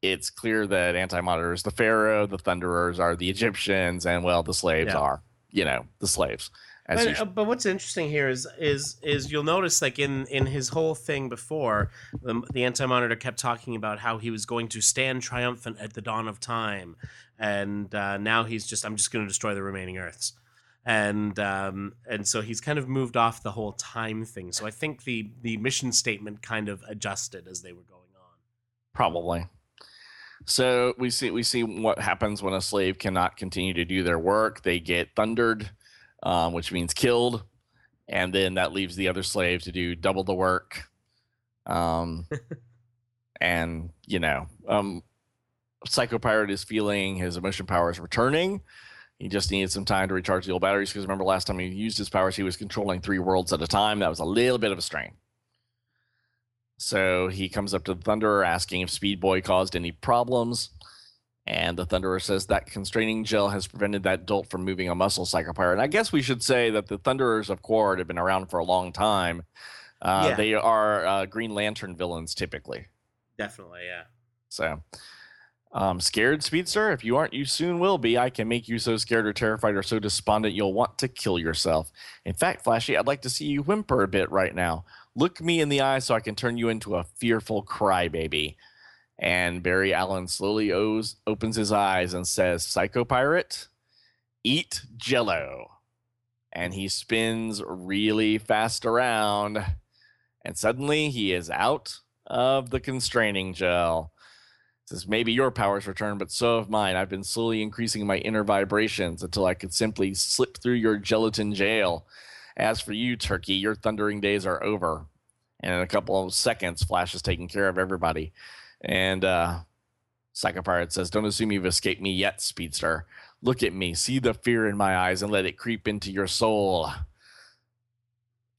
A: it's clear that anti-monitor is the pharaoh, the thunderers are the Egyptians, and well, the slaves
B: Yeah.
A: are, you know, the slaves.
B: But, uh, but what's interesting here is is is you'll notice like in in his whole thing before the, the anti-monitor kept talking about how he was going to stand triumphant at the dawn of time. And uh, now he's just i'm just going to destroy the remaining earths. And um, and so he's kind of moved off the whole time thing. So i think the the mission statement kind of adjusted as they were going on.
A: Probably. So we see we see what happens when a slave cannot continue to do their work. They get thundered, um, which means killed, and then that leaves the other slave to do double the work. Um, and you know, um, Psycho Pirate is feeling his emotion power is returning. He just needed some time to recharge the old batteries because remember last time he used his powers, he was controlling three worlds at a time. That was a little bit of a strain. So he comes up to the Thunderer asking if Speed Boy caused any problems. And the Thunderer says that constraining gel has prevented that dolt from moving a muscle psychopirate. And I guess we should say that the Thunderers of Qward have been around for a long time. Uh,
B: Yeah.
A: They are uh, Green Lantern villains typically.
B: definitely yeah
A: So, um, scared, Speedster? If you aren't, you soon will be. I can make you so scared or terrified or so despondent you'll want to kill yourself. In fact, Flashy, I'd like to see you whimper a bit right now. Look me in the eye so I can turn you into a fearful crybaby. And Barry Allen slowly owes, opens his eyes and says, Psycho Pirate, eat jello. And he spins really fast around And suddenly he is out of the constraining gel. Says maybe your powers return, but so have mine. I've been slowly increasing my inner vibrations until I could simply slip through your gelatin jail. As for you, Turkey, your thundering days are over. And in a couple of seconds, Flash is taking care of everybody. And uh, Psycho Pirate says, Don't assume you've escaped me yet, Speedster. Look at me, see the fear in my eyes, and let it creep into your soul.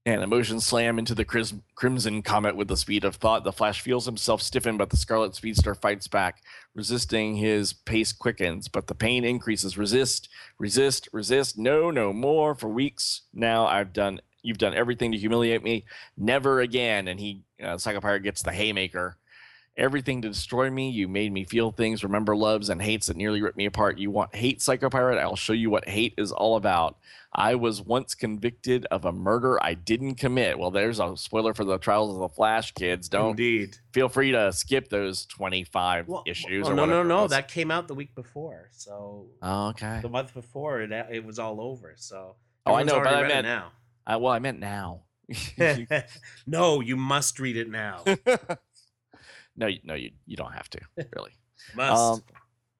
A: And emotions slam into the cris- crimson comet with the speed of thought. The Flash feels himself stiffen, but the Scarlet Speedster fights back. Resisting his pace quickens, but the pain increases. Resist, resist, resist. No, no more. For weeks now, I've done. You've done everything to humiliate me. Never again. And he, uh, Psycho Pirate, gets the haymaker everything to destroy me. You made me feel things, remember loves and hates that nearly ripped me apart. You want hate, Psycho Pirate? I'll show you what hate is all about. I was once convicted of a murder I didn't commit. Well, there's a spoiler for the Trials of the Flash, kids. Don't
B: Indeed.
A: feel free to skip those 25
B: Well,
A: issues.
B: well,
A: or
B: no, no, no. That came out the week before, so
A: Oh, okay.
B: the month before it it was all over. So
A: Oh, I know, but I
B: read it
A: meant- I, well, I meant now.
B: now. no, you must read it now.
A: no, you- no, you you don't have to really.
B: Must.
A: Um,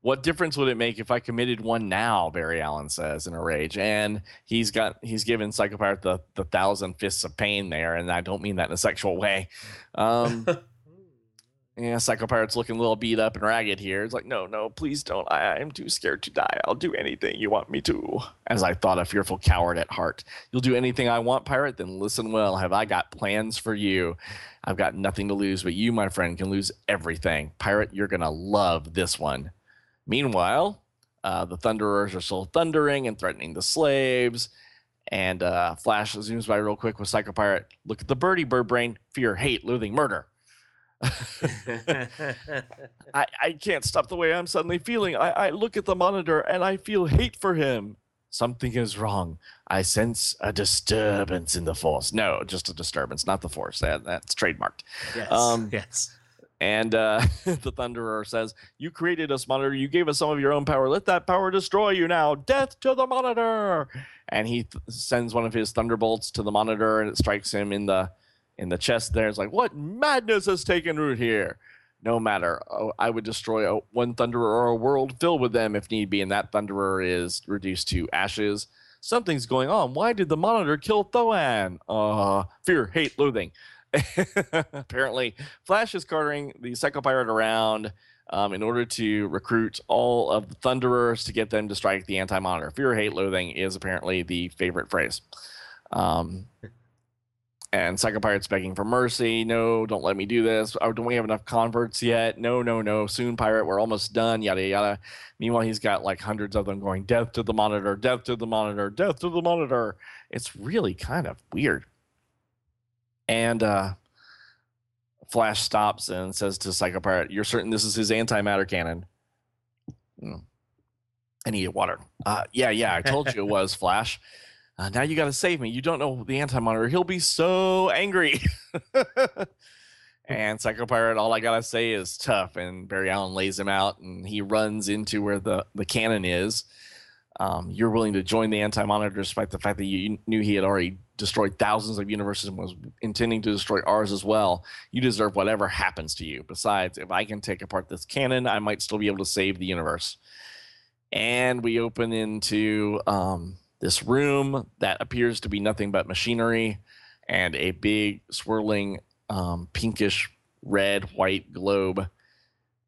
A: what difference would it make if I committed one now? Barry Allen says in a rage, and he's got he's given Psycho Pirate the the thousand fists of pain there, and I don't mean that in a sexual way. Um, yeah, Psycho Pirate's looking a little beat up and ragged here. It's like, no, no, please don't. I I am too scared to die. I'll do anything you want me to. As I thought, a fearful coward at heart. You'll do anything I want, pirate? Then listen well. Have I got plans for you? I've got nothing to lose, but you, my friend, can lose everything. Pirate, you're going to love this one. Meanwhile, uh, the Thunderers are still thundering and threatening the slaves. And uh, Flash zooms by real quick with Psycho Pirate. Look at the birdie, bird brain. Fear, hate, loathing, murder. I, I can't stop the way I'm suddenly feeling. I, I look at the monitor and I feel hate for him. Something is wrong. I sense a disturbance in the force. No, just a disturbance, not the force. That that's trademarked.
B: yes.
A: Um,
B: yes.
A: And uh, the Thunderer says, "You created us, monitor. You gave us some of your own power. Let that power destroy you now. Death to the monitor!" And he th- sends one of his thunderbolts to the monitor, and it strikes him in the in the chest. There, it's like, "What madness has taken root here?" No matter, oh, I would destroy a, one Thunderer or a world filled with them if need be, and that Thunderer is reduced to ashes. Something's going on. Why did the monitor kill Thoan? Uh, fear, hate, loathing. Apparently, Flash is carting the Psycho Pirate around um, in order to recruit all of the Thunderers to get them to strike the Anti Monitor. Fear, hate, loathing is apparently the favorite phrase. Um, and Psycho Pirate's begging for mercy. No, don't let me do this. Oh, don't we have enough converts yet? No, no, no. Soon, Pirate, we're almost done. Yada, yada. Meanwhile, he's got like hundreds of them going, Death to the Monitor, Death to the Monitor, Death to the Monitor. It's really kind of weird. And uh, Flash stops and says to Psycho Pirate, You're certain this is his antimatter cannon? Mm. I need water. Uh, yeah, yeah, I told you it was, Flash. Uh, now you got to save me. You don't know the anti monitor. He'll be so angry. and Psycho Pirate, all I got to say is tough. And Barry Allen lays him out and he runs into where the, the cannon is. Um, you're willing to join the anti monitor despite the fact that you knew he had already destroyed thousands of universes and was intending to destroy ours as well. You deserve whatever happens to you. Besides, if I can take apart this cannon, I might still be able to save the universe. And we open into um, this room that appears to be nothing but machinery and a big swirling um, pinkish red white globe.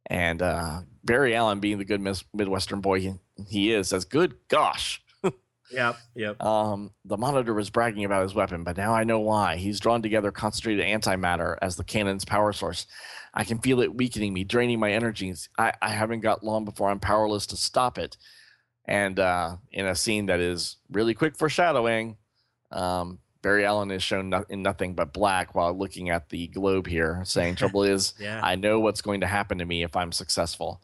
A: And uh, Barry Allen, being the good mis- Midwestern boy he, he is, says, Good gosh.
B: Yep. Yep.
A: Um, the monitor was bragging about his weapon, but now I know why. He's drawn together concentrated antimatter as the cannon's power source. I can feel it weakening me, draining my energies. I, I haven't got long before I'm powerless to stop it. And uh, in a scene that is really quick foreshadowing, um, Barry Allen is shown no- in nothing but black while looking at the globe here, saying, Trouble is,
B: Yeah.
A: I know what's going to happen to me if I'm successful,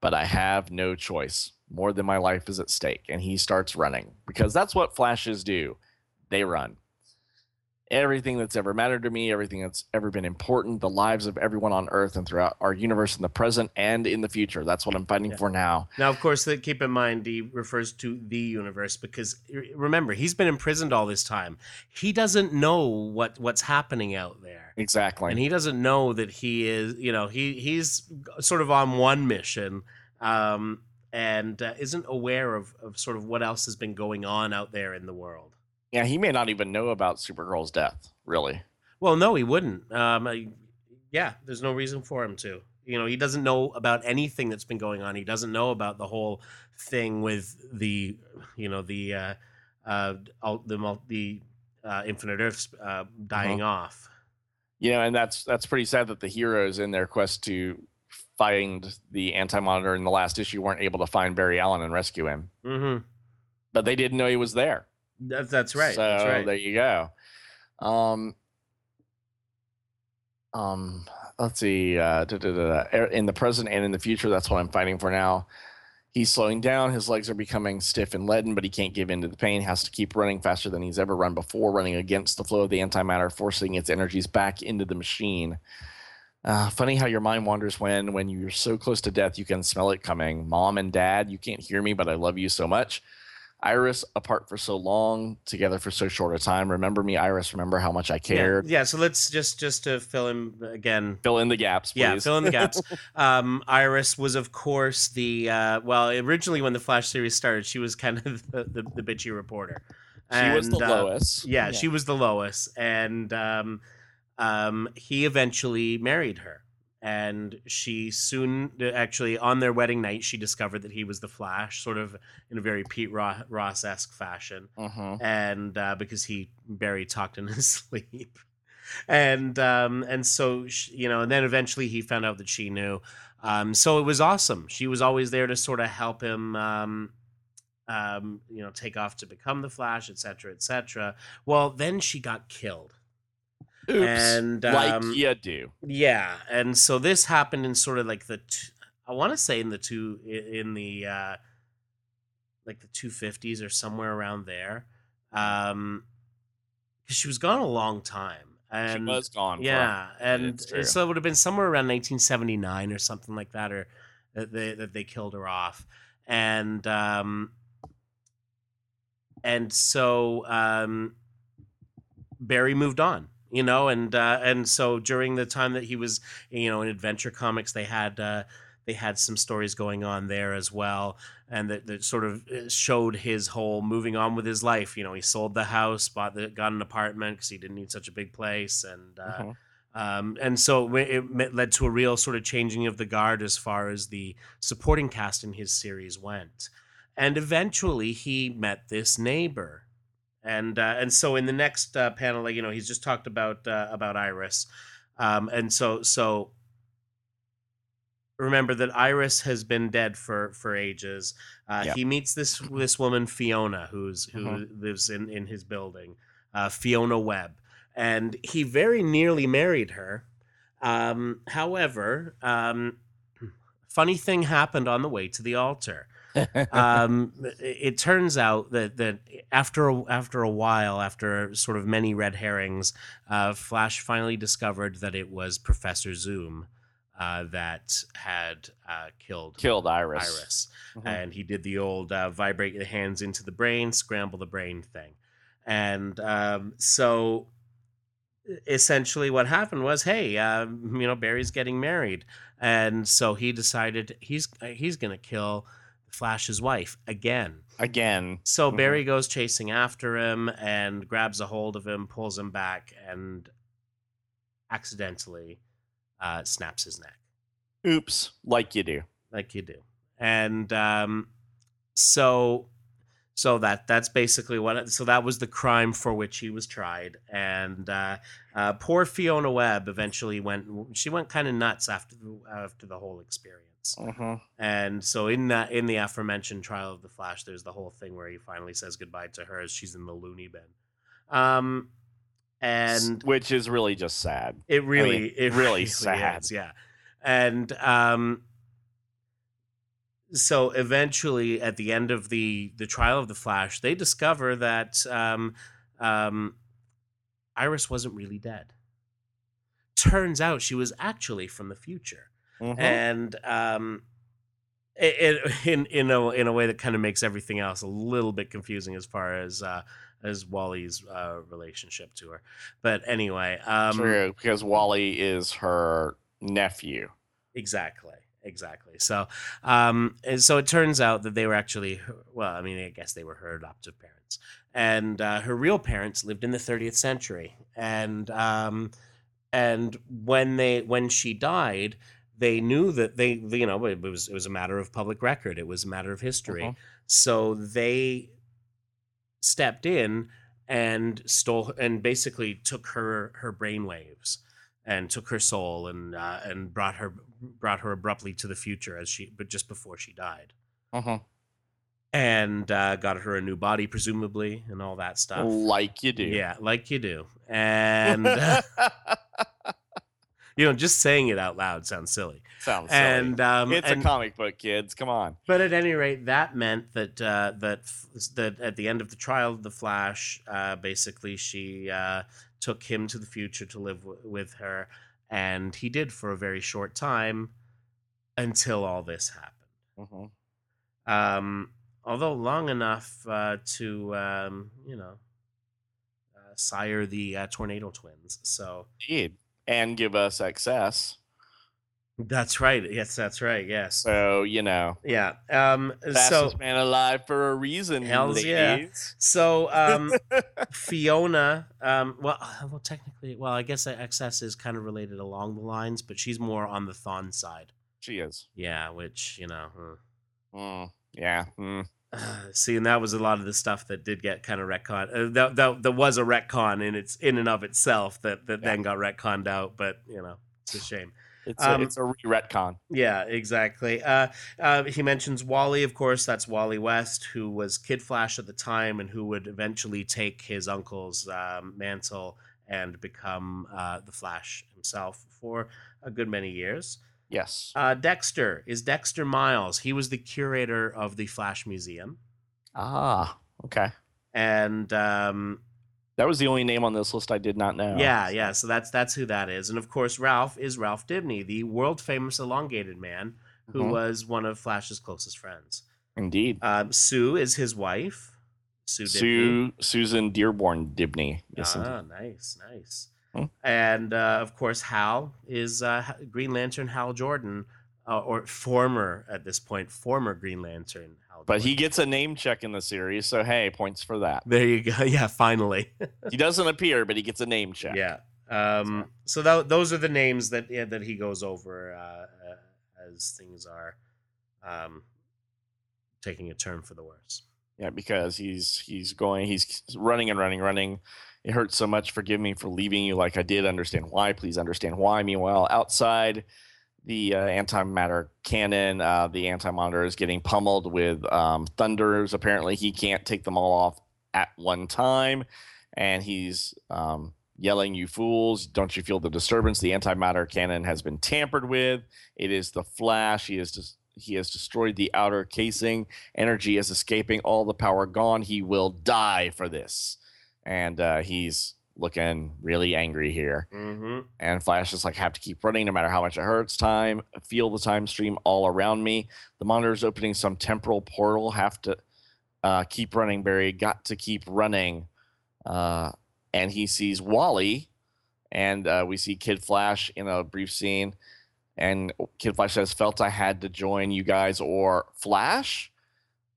A: but I have no choice. More than my life is at stake. And he starts running because that's what flashes do. They run. Everything that's ever mattered to me, everything that's ever been important, the lives of everyone on Earth and throughout our universe in the present and in the future. That's what I'm fighting
B: Yeah.
A: for now.
B: Now, of course, that keep in mind he refers to the universe because remember he's been imprisoned all this time. He doesn't know what what's happening out there,
A: Exactly.
B: and he doesn't know that he is. You know, he he's sort of on one mission, um, and uh, isn't aware of of sort of what else has been going on out there in the world.
A: Yeah, he may not even know about Supergirl's death, really.
B: Well, no, he wouldn't. Um, I- yeah, there's no reason for him to. You know, he doesn't know about anything that's been going on. He doesn't know about the whole thing with the, you know, the, uh, uh, the the uh, Infinite Earths uh, dying off.
A: You know, and that's that's pretty sad that the heroes in their quest to find the anti-monitor in the last issue weren't able to find Barry Allen and rescue him.
B: Mm-hmm.
A: But they didn't know he was there.
B: That, that's right.
A: So
B: that's right.
A: there you go. Um, um, let's see. Uh, da, da, da, da. Er- In the present and in the future, that's what I'm fighting for now. He's slowing down. His legs are becoming stiff and leaden, but he can't give in to the pain. Has to keep running faster than he's ever run before, running against the flow of the antimatter, forcing its energies back into the machine. Uh, funny how your mind wanders when, when you're so close to death, you can smell it coming. Mom and dad, you can't hear me, but I love you so much. Iris, apart for so long, together for so short a time. Remember me, Iris. Remember how much I cared.
B: yeah. So let's just just to fill in again.
A: Fill in the gaps, please.
B: Yeah, fill in the gaps. um, Iris was, of course, the uh, well. Originally, when the Flash series started, she was kind of the, the, the bitchy reporter.
A: she was the
B: And, uh,
A: Lois.
B: Yeah, she was the Lois, and um, um, he eventually married her. And she soon, actually, on their wedding night, she discovered that he was the Flash, sort of in a very Pete Ross esque fashion
A: Mhm.
B: and uh, because he Barry talked in his sleep, and um, and so sh you know, and then eventually he found out that she knew. Um, so it was awesome. She was always there to sort of help him, um, um, you know, take off to become the Flash, et cetera, et cetera. Well, then she got killed.
A: Oops.
B: And,
A: like
B: um,
A: you do.
B: Yeah, and so this happened in sort of like the, t- I want to say in the two in the uh, like the two fifties or somewhere around there, um, because she was gone a long time, and
A: she was gone. for-
B: yeah, and so it would have been somewhere around 1979 or something like that, or that they that they killed her off, and um, and so um, Barry moved on, you know, and uh, and so during the time that he was, you know, in Adventure Comics, they had uh, they had some stories going on there as well, and that, that sort of uh, showed his whole moving on with his life. You know, he sold the house, bought the got an apartment because he didn't need such a big place, and uh,
A: Mhm.
B: um, and so it led to a real sort of changing of the guard as far as the supporting cast in his series went. And eventually he met this neighbor. And uh, and so in the next uh, panel, like, you know, he's just talked about uh, about Iris. Um, and so so remember that Iris has been dead for for ages. Uh,
A: Yeah.
B: He meets this this woman Fiona, who's who
A: Mhm.
B: lives in in his building, uh, Fiona Webb, and he very nearly married her. Um, however, um, funny thing happened on the way to the altar. Um, it, it turns out that that after a, after a while, after sort of many red herrings, uh, Flash finally discovered that it was Professor Zoom uh, that had uh, killed
A: Killed Iris.
B: Iris
A: Mhm.
B: and he did the old uh, vibrate the hands into the brain, scramble the brain thing. And um, so essentially what happened was, hey, um, you know, Barry's getting married. And so he decided he's he's going to kill Flash's wife again.
A: Again.
B: So
A: Mhm.
B: Barry goes chasing after him and grabs a hold of him, pulls him back, and accidentally uh, snaps his neck
A: Oops. Like you do.
B: like you do and um so so that that's basically what so that was the crime for which he was tried and uh, uh poor fiona webb eventually went she went kind of nuts after the after the whole experience
A: Mhm.
B: and so in that in the aforementioned trial of the flash there's the whole thing where he finally says goodbye to her as she's in the loony bin um and
A: which is really just sad.
B: it really,
A: mean,
B: it
A: really
B: really
A: sad.
B: is, yeah. And um, so eventually, at the end of the the trial of the Flash, they discover that um, um, Iris wasn't really dead. Turns out she was actually from the future
A: Mhm.
B: and um, it, it, in in a in a way that kind of makes everything else a little bit confusing as far as uh, as Wally's uh, relationship to her. But anyway, um,
A: True, because Wally is her nephew.
B: exactly, exactly. So, um, and so it turns out that they were actually well, I mean, I guess they were her adoptive parents, and uh, her real parents lived in the 30th century, and um, and when they when she died. They knew that they, you know, it was it was a matter of public record. It was a matter of history.
A: Mhm.
B: So they stepped in and stole and basically took her her brainwaves and took her soul and uh, and brought her brought her abruptly to the future as she but just before she died
A: Mhm.
B: and uh, got her a new body presumably and all that stuff.
A: Like you do.
B: Yeah, like you do. And you know, just saying it out loud sounds silly.
A: Sounds silly.
B: And um,
A: it's
B: and,
A: a comic book, kids. Come on.
B: But at any rate, that meant that uh, that that at the end of the trial of the Flash, uh, basically she uh, took him to the future to live w- with her, and he did for a very short time until all this happened.
A: Mhm.
B: Um, although long enough uh, to um, you know uh, sire the uh, tornado twins. So
A: Indeed. And give us XS.
B: that's right. Yes, that's right. Yes.
A: So, you know,
B: Yeah. Um,
A: fastest
B: so
A: man alive for a reason.
B: Hells yeah. so um, Fiona, um, well, well, technically, well, I guess XS is kind of related along the lines, but she's more on the Thawne side.
A: She is.
B: Yeah, which you know, hmm.
A: Mm, yeah. mm.
B: see, and that was a lot of the stuff that did get kind of retcon. Uh, that, that that was a retcon in its in and of itself that that
A: Yeah.
B: then got retconned out, but you know, it's a shame.
A: It's,
B: Um,
A: a, it's a re retcon.
B: Yeah, exactly. Uh, uh, he mentions Wally, of course. That's Wally West, who was Kid Flash at the time and who would eventually take his uncle's um, mantle and become uh, the Flash himself for a good many years.
A: Yes.
B: Uh, Dexter is Dexter Miles. He was the curator of the Flash Museum.
A: ah, okay.
B: And um,
A: That was the only name on this list I did not know.
B: yeah, yeah. So that's that's who that is. And of course, Ralph is Ralph Dibney, the world famous elongated man who
A: Mhm.
B: was one of Flash's closest friends.
A: Indeed.
B: Um, Sue is his wife. Sue. Dibney.
A: Sue Susan Dearborn Dibney. Yes, indeed.
B: ah, nice, nice.
A: Hmm.
B: And uh, of course, Hal is uh, Green Lantern Hal Jordan, uh, or former at this point, former Green Lantern Hal.
A: But he gets a name check in the series, so hey, points for that.
B: There you go. Yeah, finally.
A: He doesn't appear, but he gets a name check.
B: Yeah. Um, so tho- those are the names that yeah, that he goes over uh, uh, as things are um, taking a turn for the worse.
A: Yeah, because he's he's going, he's running and running, running. It hurts so much. Forgive me for leaving you like I did. Understand why? Please understand why. Meanwhile, outside the uh, antimatter cannon, uh, the anti monitor is getting pummeled with um, thunders. Apparently, he can't take them all off at one time, and he's um, yelling, "You fools! Don't you feel the disturbance? The antimatter cannon has been tampered with. It is the Flash. He is just." He has destroyed the outer casing energy is escaping, all the power gone. He will die for this. And uh, he's looking really angry here.
B: Mm-hmm.
A: And Flash is like, have to keep running no matter how much it hurts. Time, feel the time stream all around me. The monitor's opening some temporal portal. Have to uh, keep running, Barry. Got to keep running. Uh, and he sees Wally, and uh, we see Kid Flash in a brief scene. And Kid Flash says, "Felt I had to join you guys or Flash."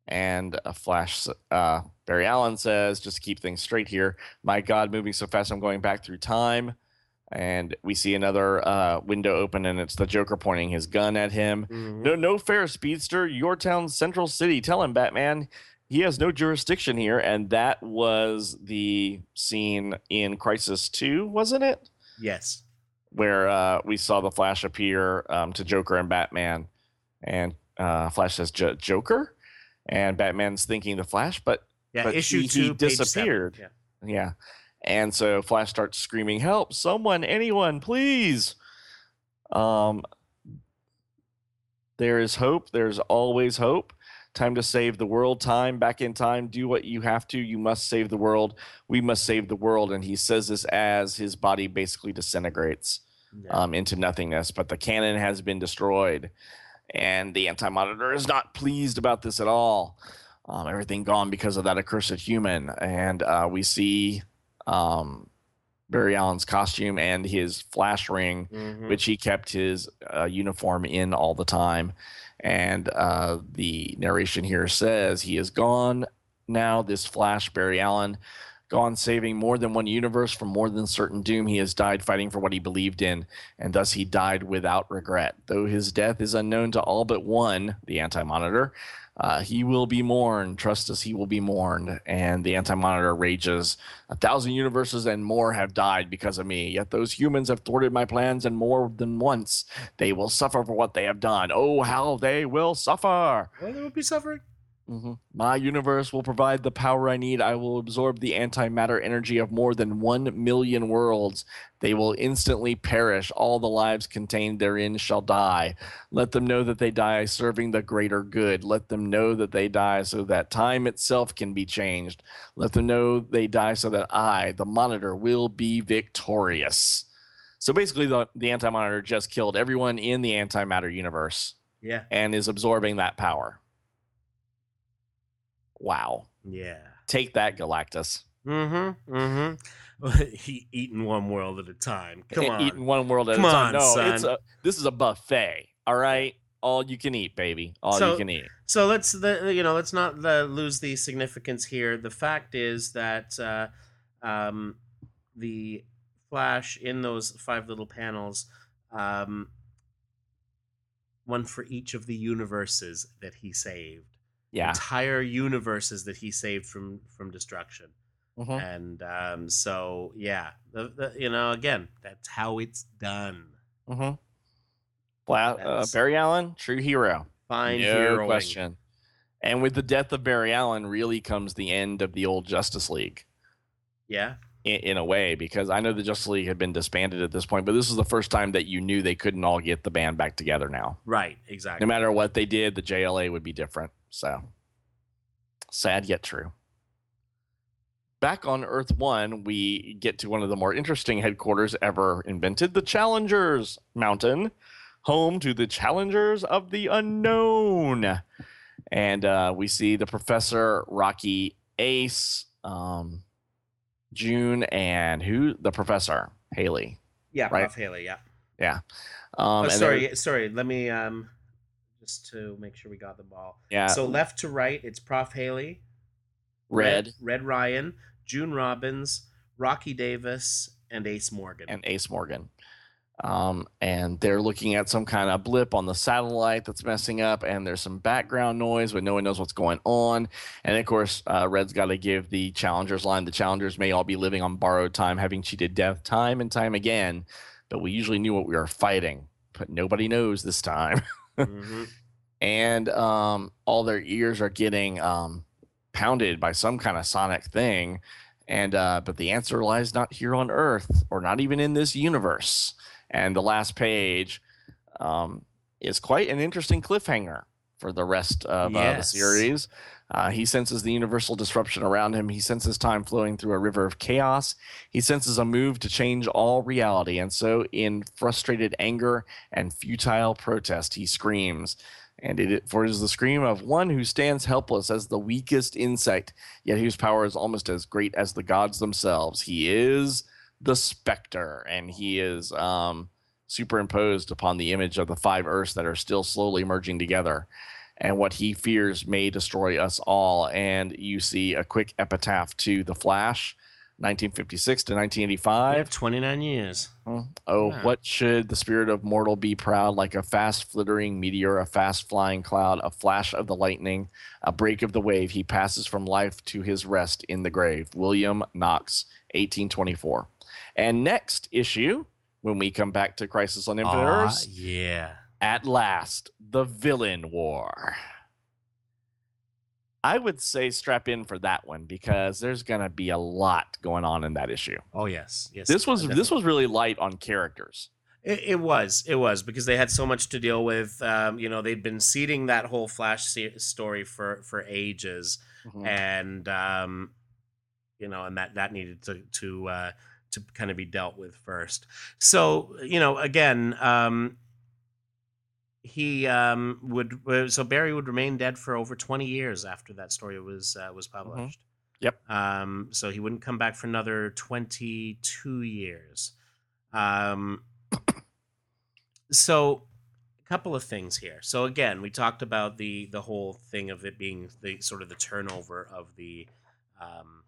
A: And uh, Flash, uh, Barry Allen says, "Just to keep things straight here, my God, moving so fast, I'm going back through time." And we see another uh, window open, and it's the Joker pointing his gun at him.
B: Mm-hmm.
A: No, no fair, speedster. Your town, Central City. Tell him, Batman. He has no jurisdiction here, and that was the scene in Crisis Two, wasn't it?
B: Yes.
A: Where uh, we saw the Flash appear um, to Joker and Batman, and uh, Flash says "J- Joker, and Batman's thinking the Flash, but
B: Yeah.
A: But
B: issue
A: he-
B: two
A: he
B: page seven.
A: disappeared.
B: Yeah.
A: yeah. And so Flash starts screaming, "Help! Someone, anyone, please!" Um, there is hope. There's always hope. Time to save the world. Time back in time. Do what you have to. You must save the world. We must save the world. And he says this as his body basically disintegrates
B: Yeah.
A: um, into nothingness. But the cannon has been destroyed, and the Anti Monitor is not pleased about this at all. Um, everything gone because of that accursed human, and uh, we see um, Barry Allen's costume and his flash ring
B: Mhm.
A: which he kept his uh, uniform in all the time. And uh, the narration here says he is gone now. This Flash, Barry Allen, gone saving more than one universe from more than certain doom. He has died fighting for what he believed in, and thus he died without regret. Though his death is unknown to all but one, the Anti Monitor. Uh, he will be mourned. Trust us, he will be mourned. And the Anti Monitor rages. A thousand universes and more have died because of me. Yet those humans have thwarted my plans, and more than once. They will suffer for what they have done. Oh, how they will suffer!
B: Well, they would be suffering.
A: Hmm My universe will provide the power I need. I will absorb the antimatter energy of more than one million worlds. They will instantly perish. All the lives contained therein shall die. Let them know that they die serving the greater good. Let them know that they die so that time itself can be changed. Let them know they die so that I, the monitor, will be victorious. So basically, the, the anti monitor just killed everyone in the antimatter universe
B: Yeah.
A: and is absorbing that power. Wow.
B: Yeah.
A: Take that, Galactus.
B: Mm-hmm. Mm-hmm. he eating one world at a time. Come on.
A: Eating one world at
B: Come
A: a time.
B: on,
A: no, it's a this is a buffet. All right. All you can eat, baby. All
B: So-
A: you can eat.
B: So let's the you know let's not uh, lose the significance here. The fact is that uh, um, the Flash in those five little panels, um, one for each of the universes that he saved,
A: Yeah.
B: entire universes that he saved from from destruction.
A: Mhm.
B: And um, so yeah, the, the, you know again that's how it's done.
A: Mm-hmm. Wow. Uh, Barry Allen, true hero.
B: Fine
A: no
B: heroing.
A: question. And with the death of Barry Allen, really comes the end of the old Justice League.
B: Yeah.
A: in, in a way because I know the Justice League had been disbanded at this point, but this is the first time that you knew they couldn't all get the band back together now.
B: Right. Exactly.
A: No matter what they did, the JLA would be different. So sad yet true. Back on Earth 1, we get to one of the more interesting headquarters ever invented the Challengers Mountain, home to the Challengers of the Unknown. And uh, we see the Professor, Rocky Ace, um, June, and who? The Professor, Haley.
B: yeah.
A: right.
B: Prof. Haley. Yeah.
A: Um,
B: oh, sorry, sorry. Let me um, just to make sure we got the ball.
A: Yeah.
B: So left to right, it's Prof. Haley,
A: Red
B: Red Ryan, June Robbins, Rocky Davis, and Ace Morgan.
A: and Ace Morgan. Um, and they're looking at some kind of blip on the satellite that's messing up, and there's some background noise, but no one knows what's going on. And of course, uh, Red's got to give the challengers line. The challengers may all be living on borrowed time, having cheated death time and time again, but we usually knew what we were fighting, but nobody knows this time.
B: Mhm.
A: and um, all their ears are getting um, pounded by some kind of sonic thing. And uh, but the answer lies not here on Earth, or not even in this universe. And the last page um, is quite an interesting cliffhanger for the rest of uh, the series. Uh, he senses the universal disruption around him. He senses time flowing through a river of chaos. He senses a move to change all reality. And so, in frustrated anger and futile protest, he screams. And it for it is the scream of one who stands helpless as the weakest insect, yet whose power is almost as great as the gods themselves. He is the Spectre, and he is um, superimposed upon the image of the five Earths that are still slowly merging together. And what he fears may destroy us all. And you see a quick epitaph to the Flash, 1956 to 1985.
B: 29 years.
A: Hmm. Oh,
B: oh,
A: what should the spirit of mortal be proud like a fast flittering meteor, a fast flying cloud, a flash of the lightning, a break of the wave? He passes from life to his rest in the grave. William Knox, 1824. And next issue, when we come back to Crisis on Infinite
B: Aw,
A: Earths,
B: yeah.
A: At last, the villain war. I would say strap in for that one because there's gonna be a lot going on in that issue.
B: Oh yes. Yes.
A: This was this was really light on characters.
B: It, it was, it was because they had so much to deal with. Um, you know, they'd been seeding that whole Flash se- story for for ages,
A: Mhm.
B: and um, you know, and that that needed to to uh, to kind of be dealt with first. So you know, again, um, he um, would uh, so Barry would remain dead for over twenty years after that story was uh, was published.
A: Yep.
B: Um, so he wouldn't come back for another twenty two years. Um, so a couple of things here. So again, we talked about the the whole thing of it being the sort of the turnover of the um,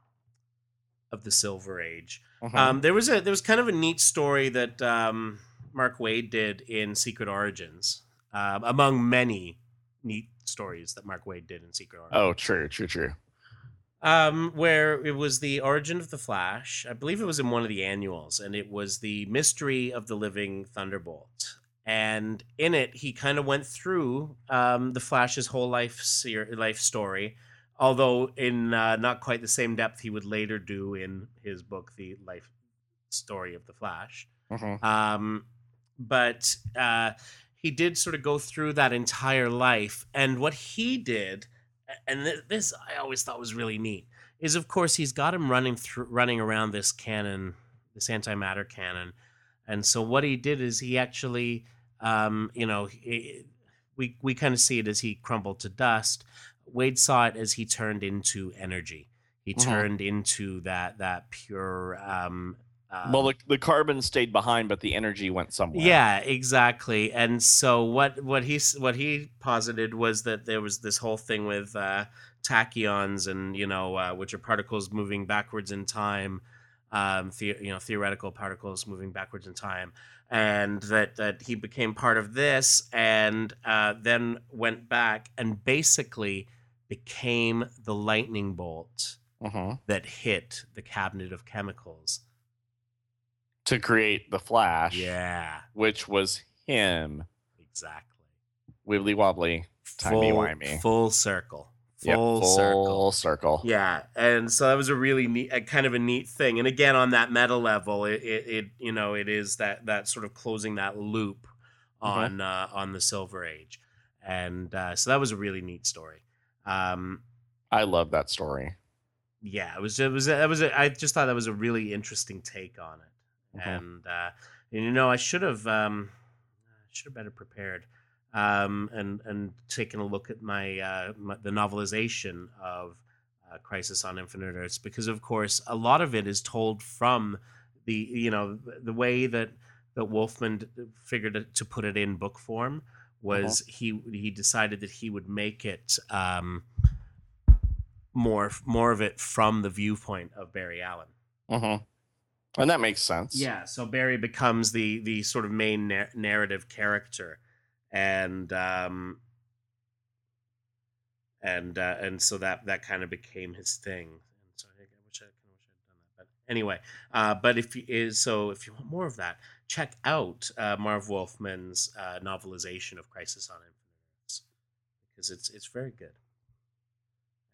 B: of the Silver Age.
A: Mhm.
B: Um, there was a there was kind of a neat story that um, Mark Waid did in Secret Origins, um, among many neat stories that Mark Waid did in Secret Origins.
A: oh, true, true, true.
B: Um, where it was the origin of the Flash. I believe it was in one of the annuals, and it was the mystery of the living Thunderbolt. And in it, he kind of went through um, the Flash's whole life ser- life story, although in uh, not quite the same depth he would later do in his book, The Life Story of the Flash.
A: Mhm.
B: Um, but uh, he did sort of go through that entire life. And what he did, and th- this I always thought was really neat, is of course he's got him running through, running around this cannon, this antimatter cannon. And so what he did is he actually, um, you know, we we kind of see it as he crumbled to dust. Waid saw it as he turned into energy. He
A: Mhm.
B: turned into that that pure. Um, uh,
A: well, the, the carbon stayed behind, but the energy went somewhere.
B: yeah, exactly. And so what what he what he posited was that there was this whole thing with uh, tachyons and you know uh, which are particles moving backwards in time, um, the, you know theoretical particles moving backwards in time, and that that he became part of this and uh, then went back and basically became the lightning bolt
A: Mhm.
B: that hit the cabinet of chemicals.
A: To create the Flash,
B: Yeah,
A: which was him,
B: exactly.
A: wibbly wobbly, timey wimey.
B: full circle,
A: Yep,
B: full
A: full
B: circle.
A: circle.
B: Yeah, and so that was a really neat, a kind of a neat thing. And again, on that meta level, it, it, it you know, it is that that sort of closing that loop on uh, on the Silver Age, and uh, so that was a really neat story. Um,
A: I love that story.
B: yeah, it was it was that was a, I just thought that was a really interesting take on it,
A: Mhm.
B: and uh, and you know I should have um, should have better prepared um, and and taken a look at my, uh, my the novelization of uh, Crisis on Infinite Earths because of course a lot of it is told from the you know the way that that Wolfman figured to put it in book form was he he decided that he would make it um, more more of it from the viewpoint of Barry Allen.
A: hmm And that makes sense.
B: Yeah, so Barry becomes the the sort of main nar- narrative character, and um, and uh, and so that that kind of became his thing. And so I wish I, kind of wish I'd done that, but anyway. Uh, but if you is so, if you want more of that, check out uh, Marv Wolfman's uh, novelization of Crisis on Infinite Earths because it's it's very good.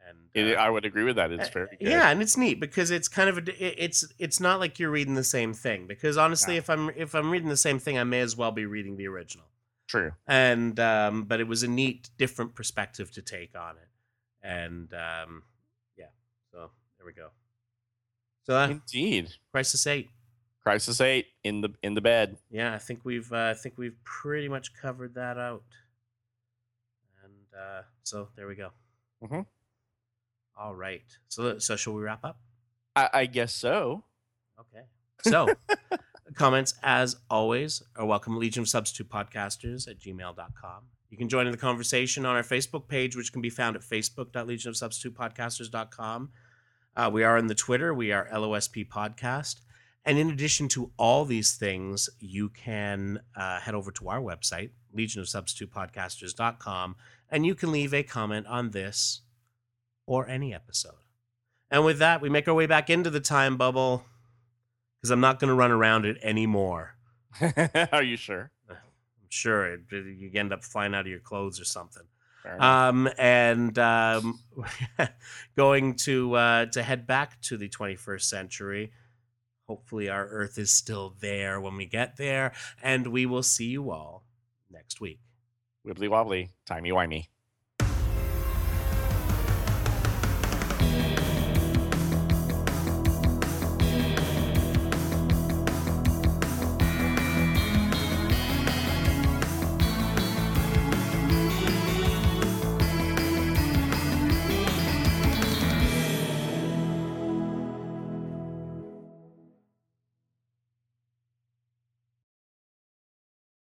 B: And
A: It,
B: uh,
A: I would agree with that. It's
B: uh,
A: very good.
B: Yeah, and it's neat because it's kind of a, it's it's not like you're reading the same thing because honestly,
A: No.
B: if I'm if I'm reading the same thing, I may as well be reading the original.
A: True.
B: And um, but it was a neat, different perspective to take on it, and um, yeah, so there we go. So uh,
A: Indeed.
B: Crisis Eight,
A: Crisis Eight in the in the bed.
B: yeah, I think we've uh, I think we've pretty much covered that out, and uh, so there we go.
A: Mhm.
B: All right, so so shall we wrap up?
A: I, I guess so.
B: Okay. So, comments, as always, are welcome. Legion of Substitute Podcasters at gmail.com. You can join in the conversation on our Facebook page, which can be found at facebook.legionofsubstitutepodcasters.com. Uh, we are on the Twitter. We are LOSP Podcast. And in addition to all these things, you can uh, head over to our website, legionofsubstitutepodcasters.com, and you can leave a comment on this or any episode. And with that, we make our way back into the time bubble because I'm not going to run around it anymore.
A: Are you sure?
B: I'm sure it, you end up flying out of your clothes or something. Um, and um, going to uh, to head back to the 21st century. Hopefully, our Earth is still there when we get there, and we will see you all next week.
A: Wibbly wobbly, timey wimey.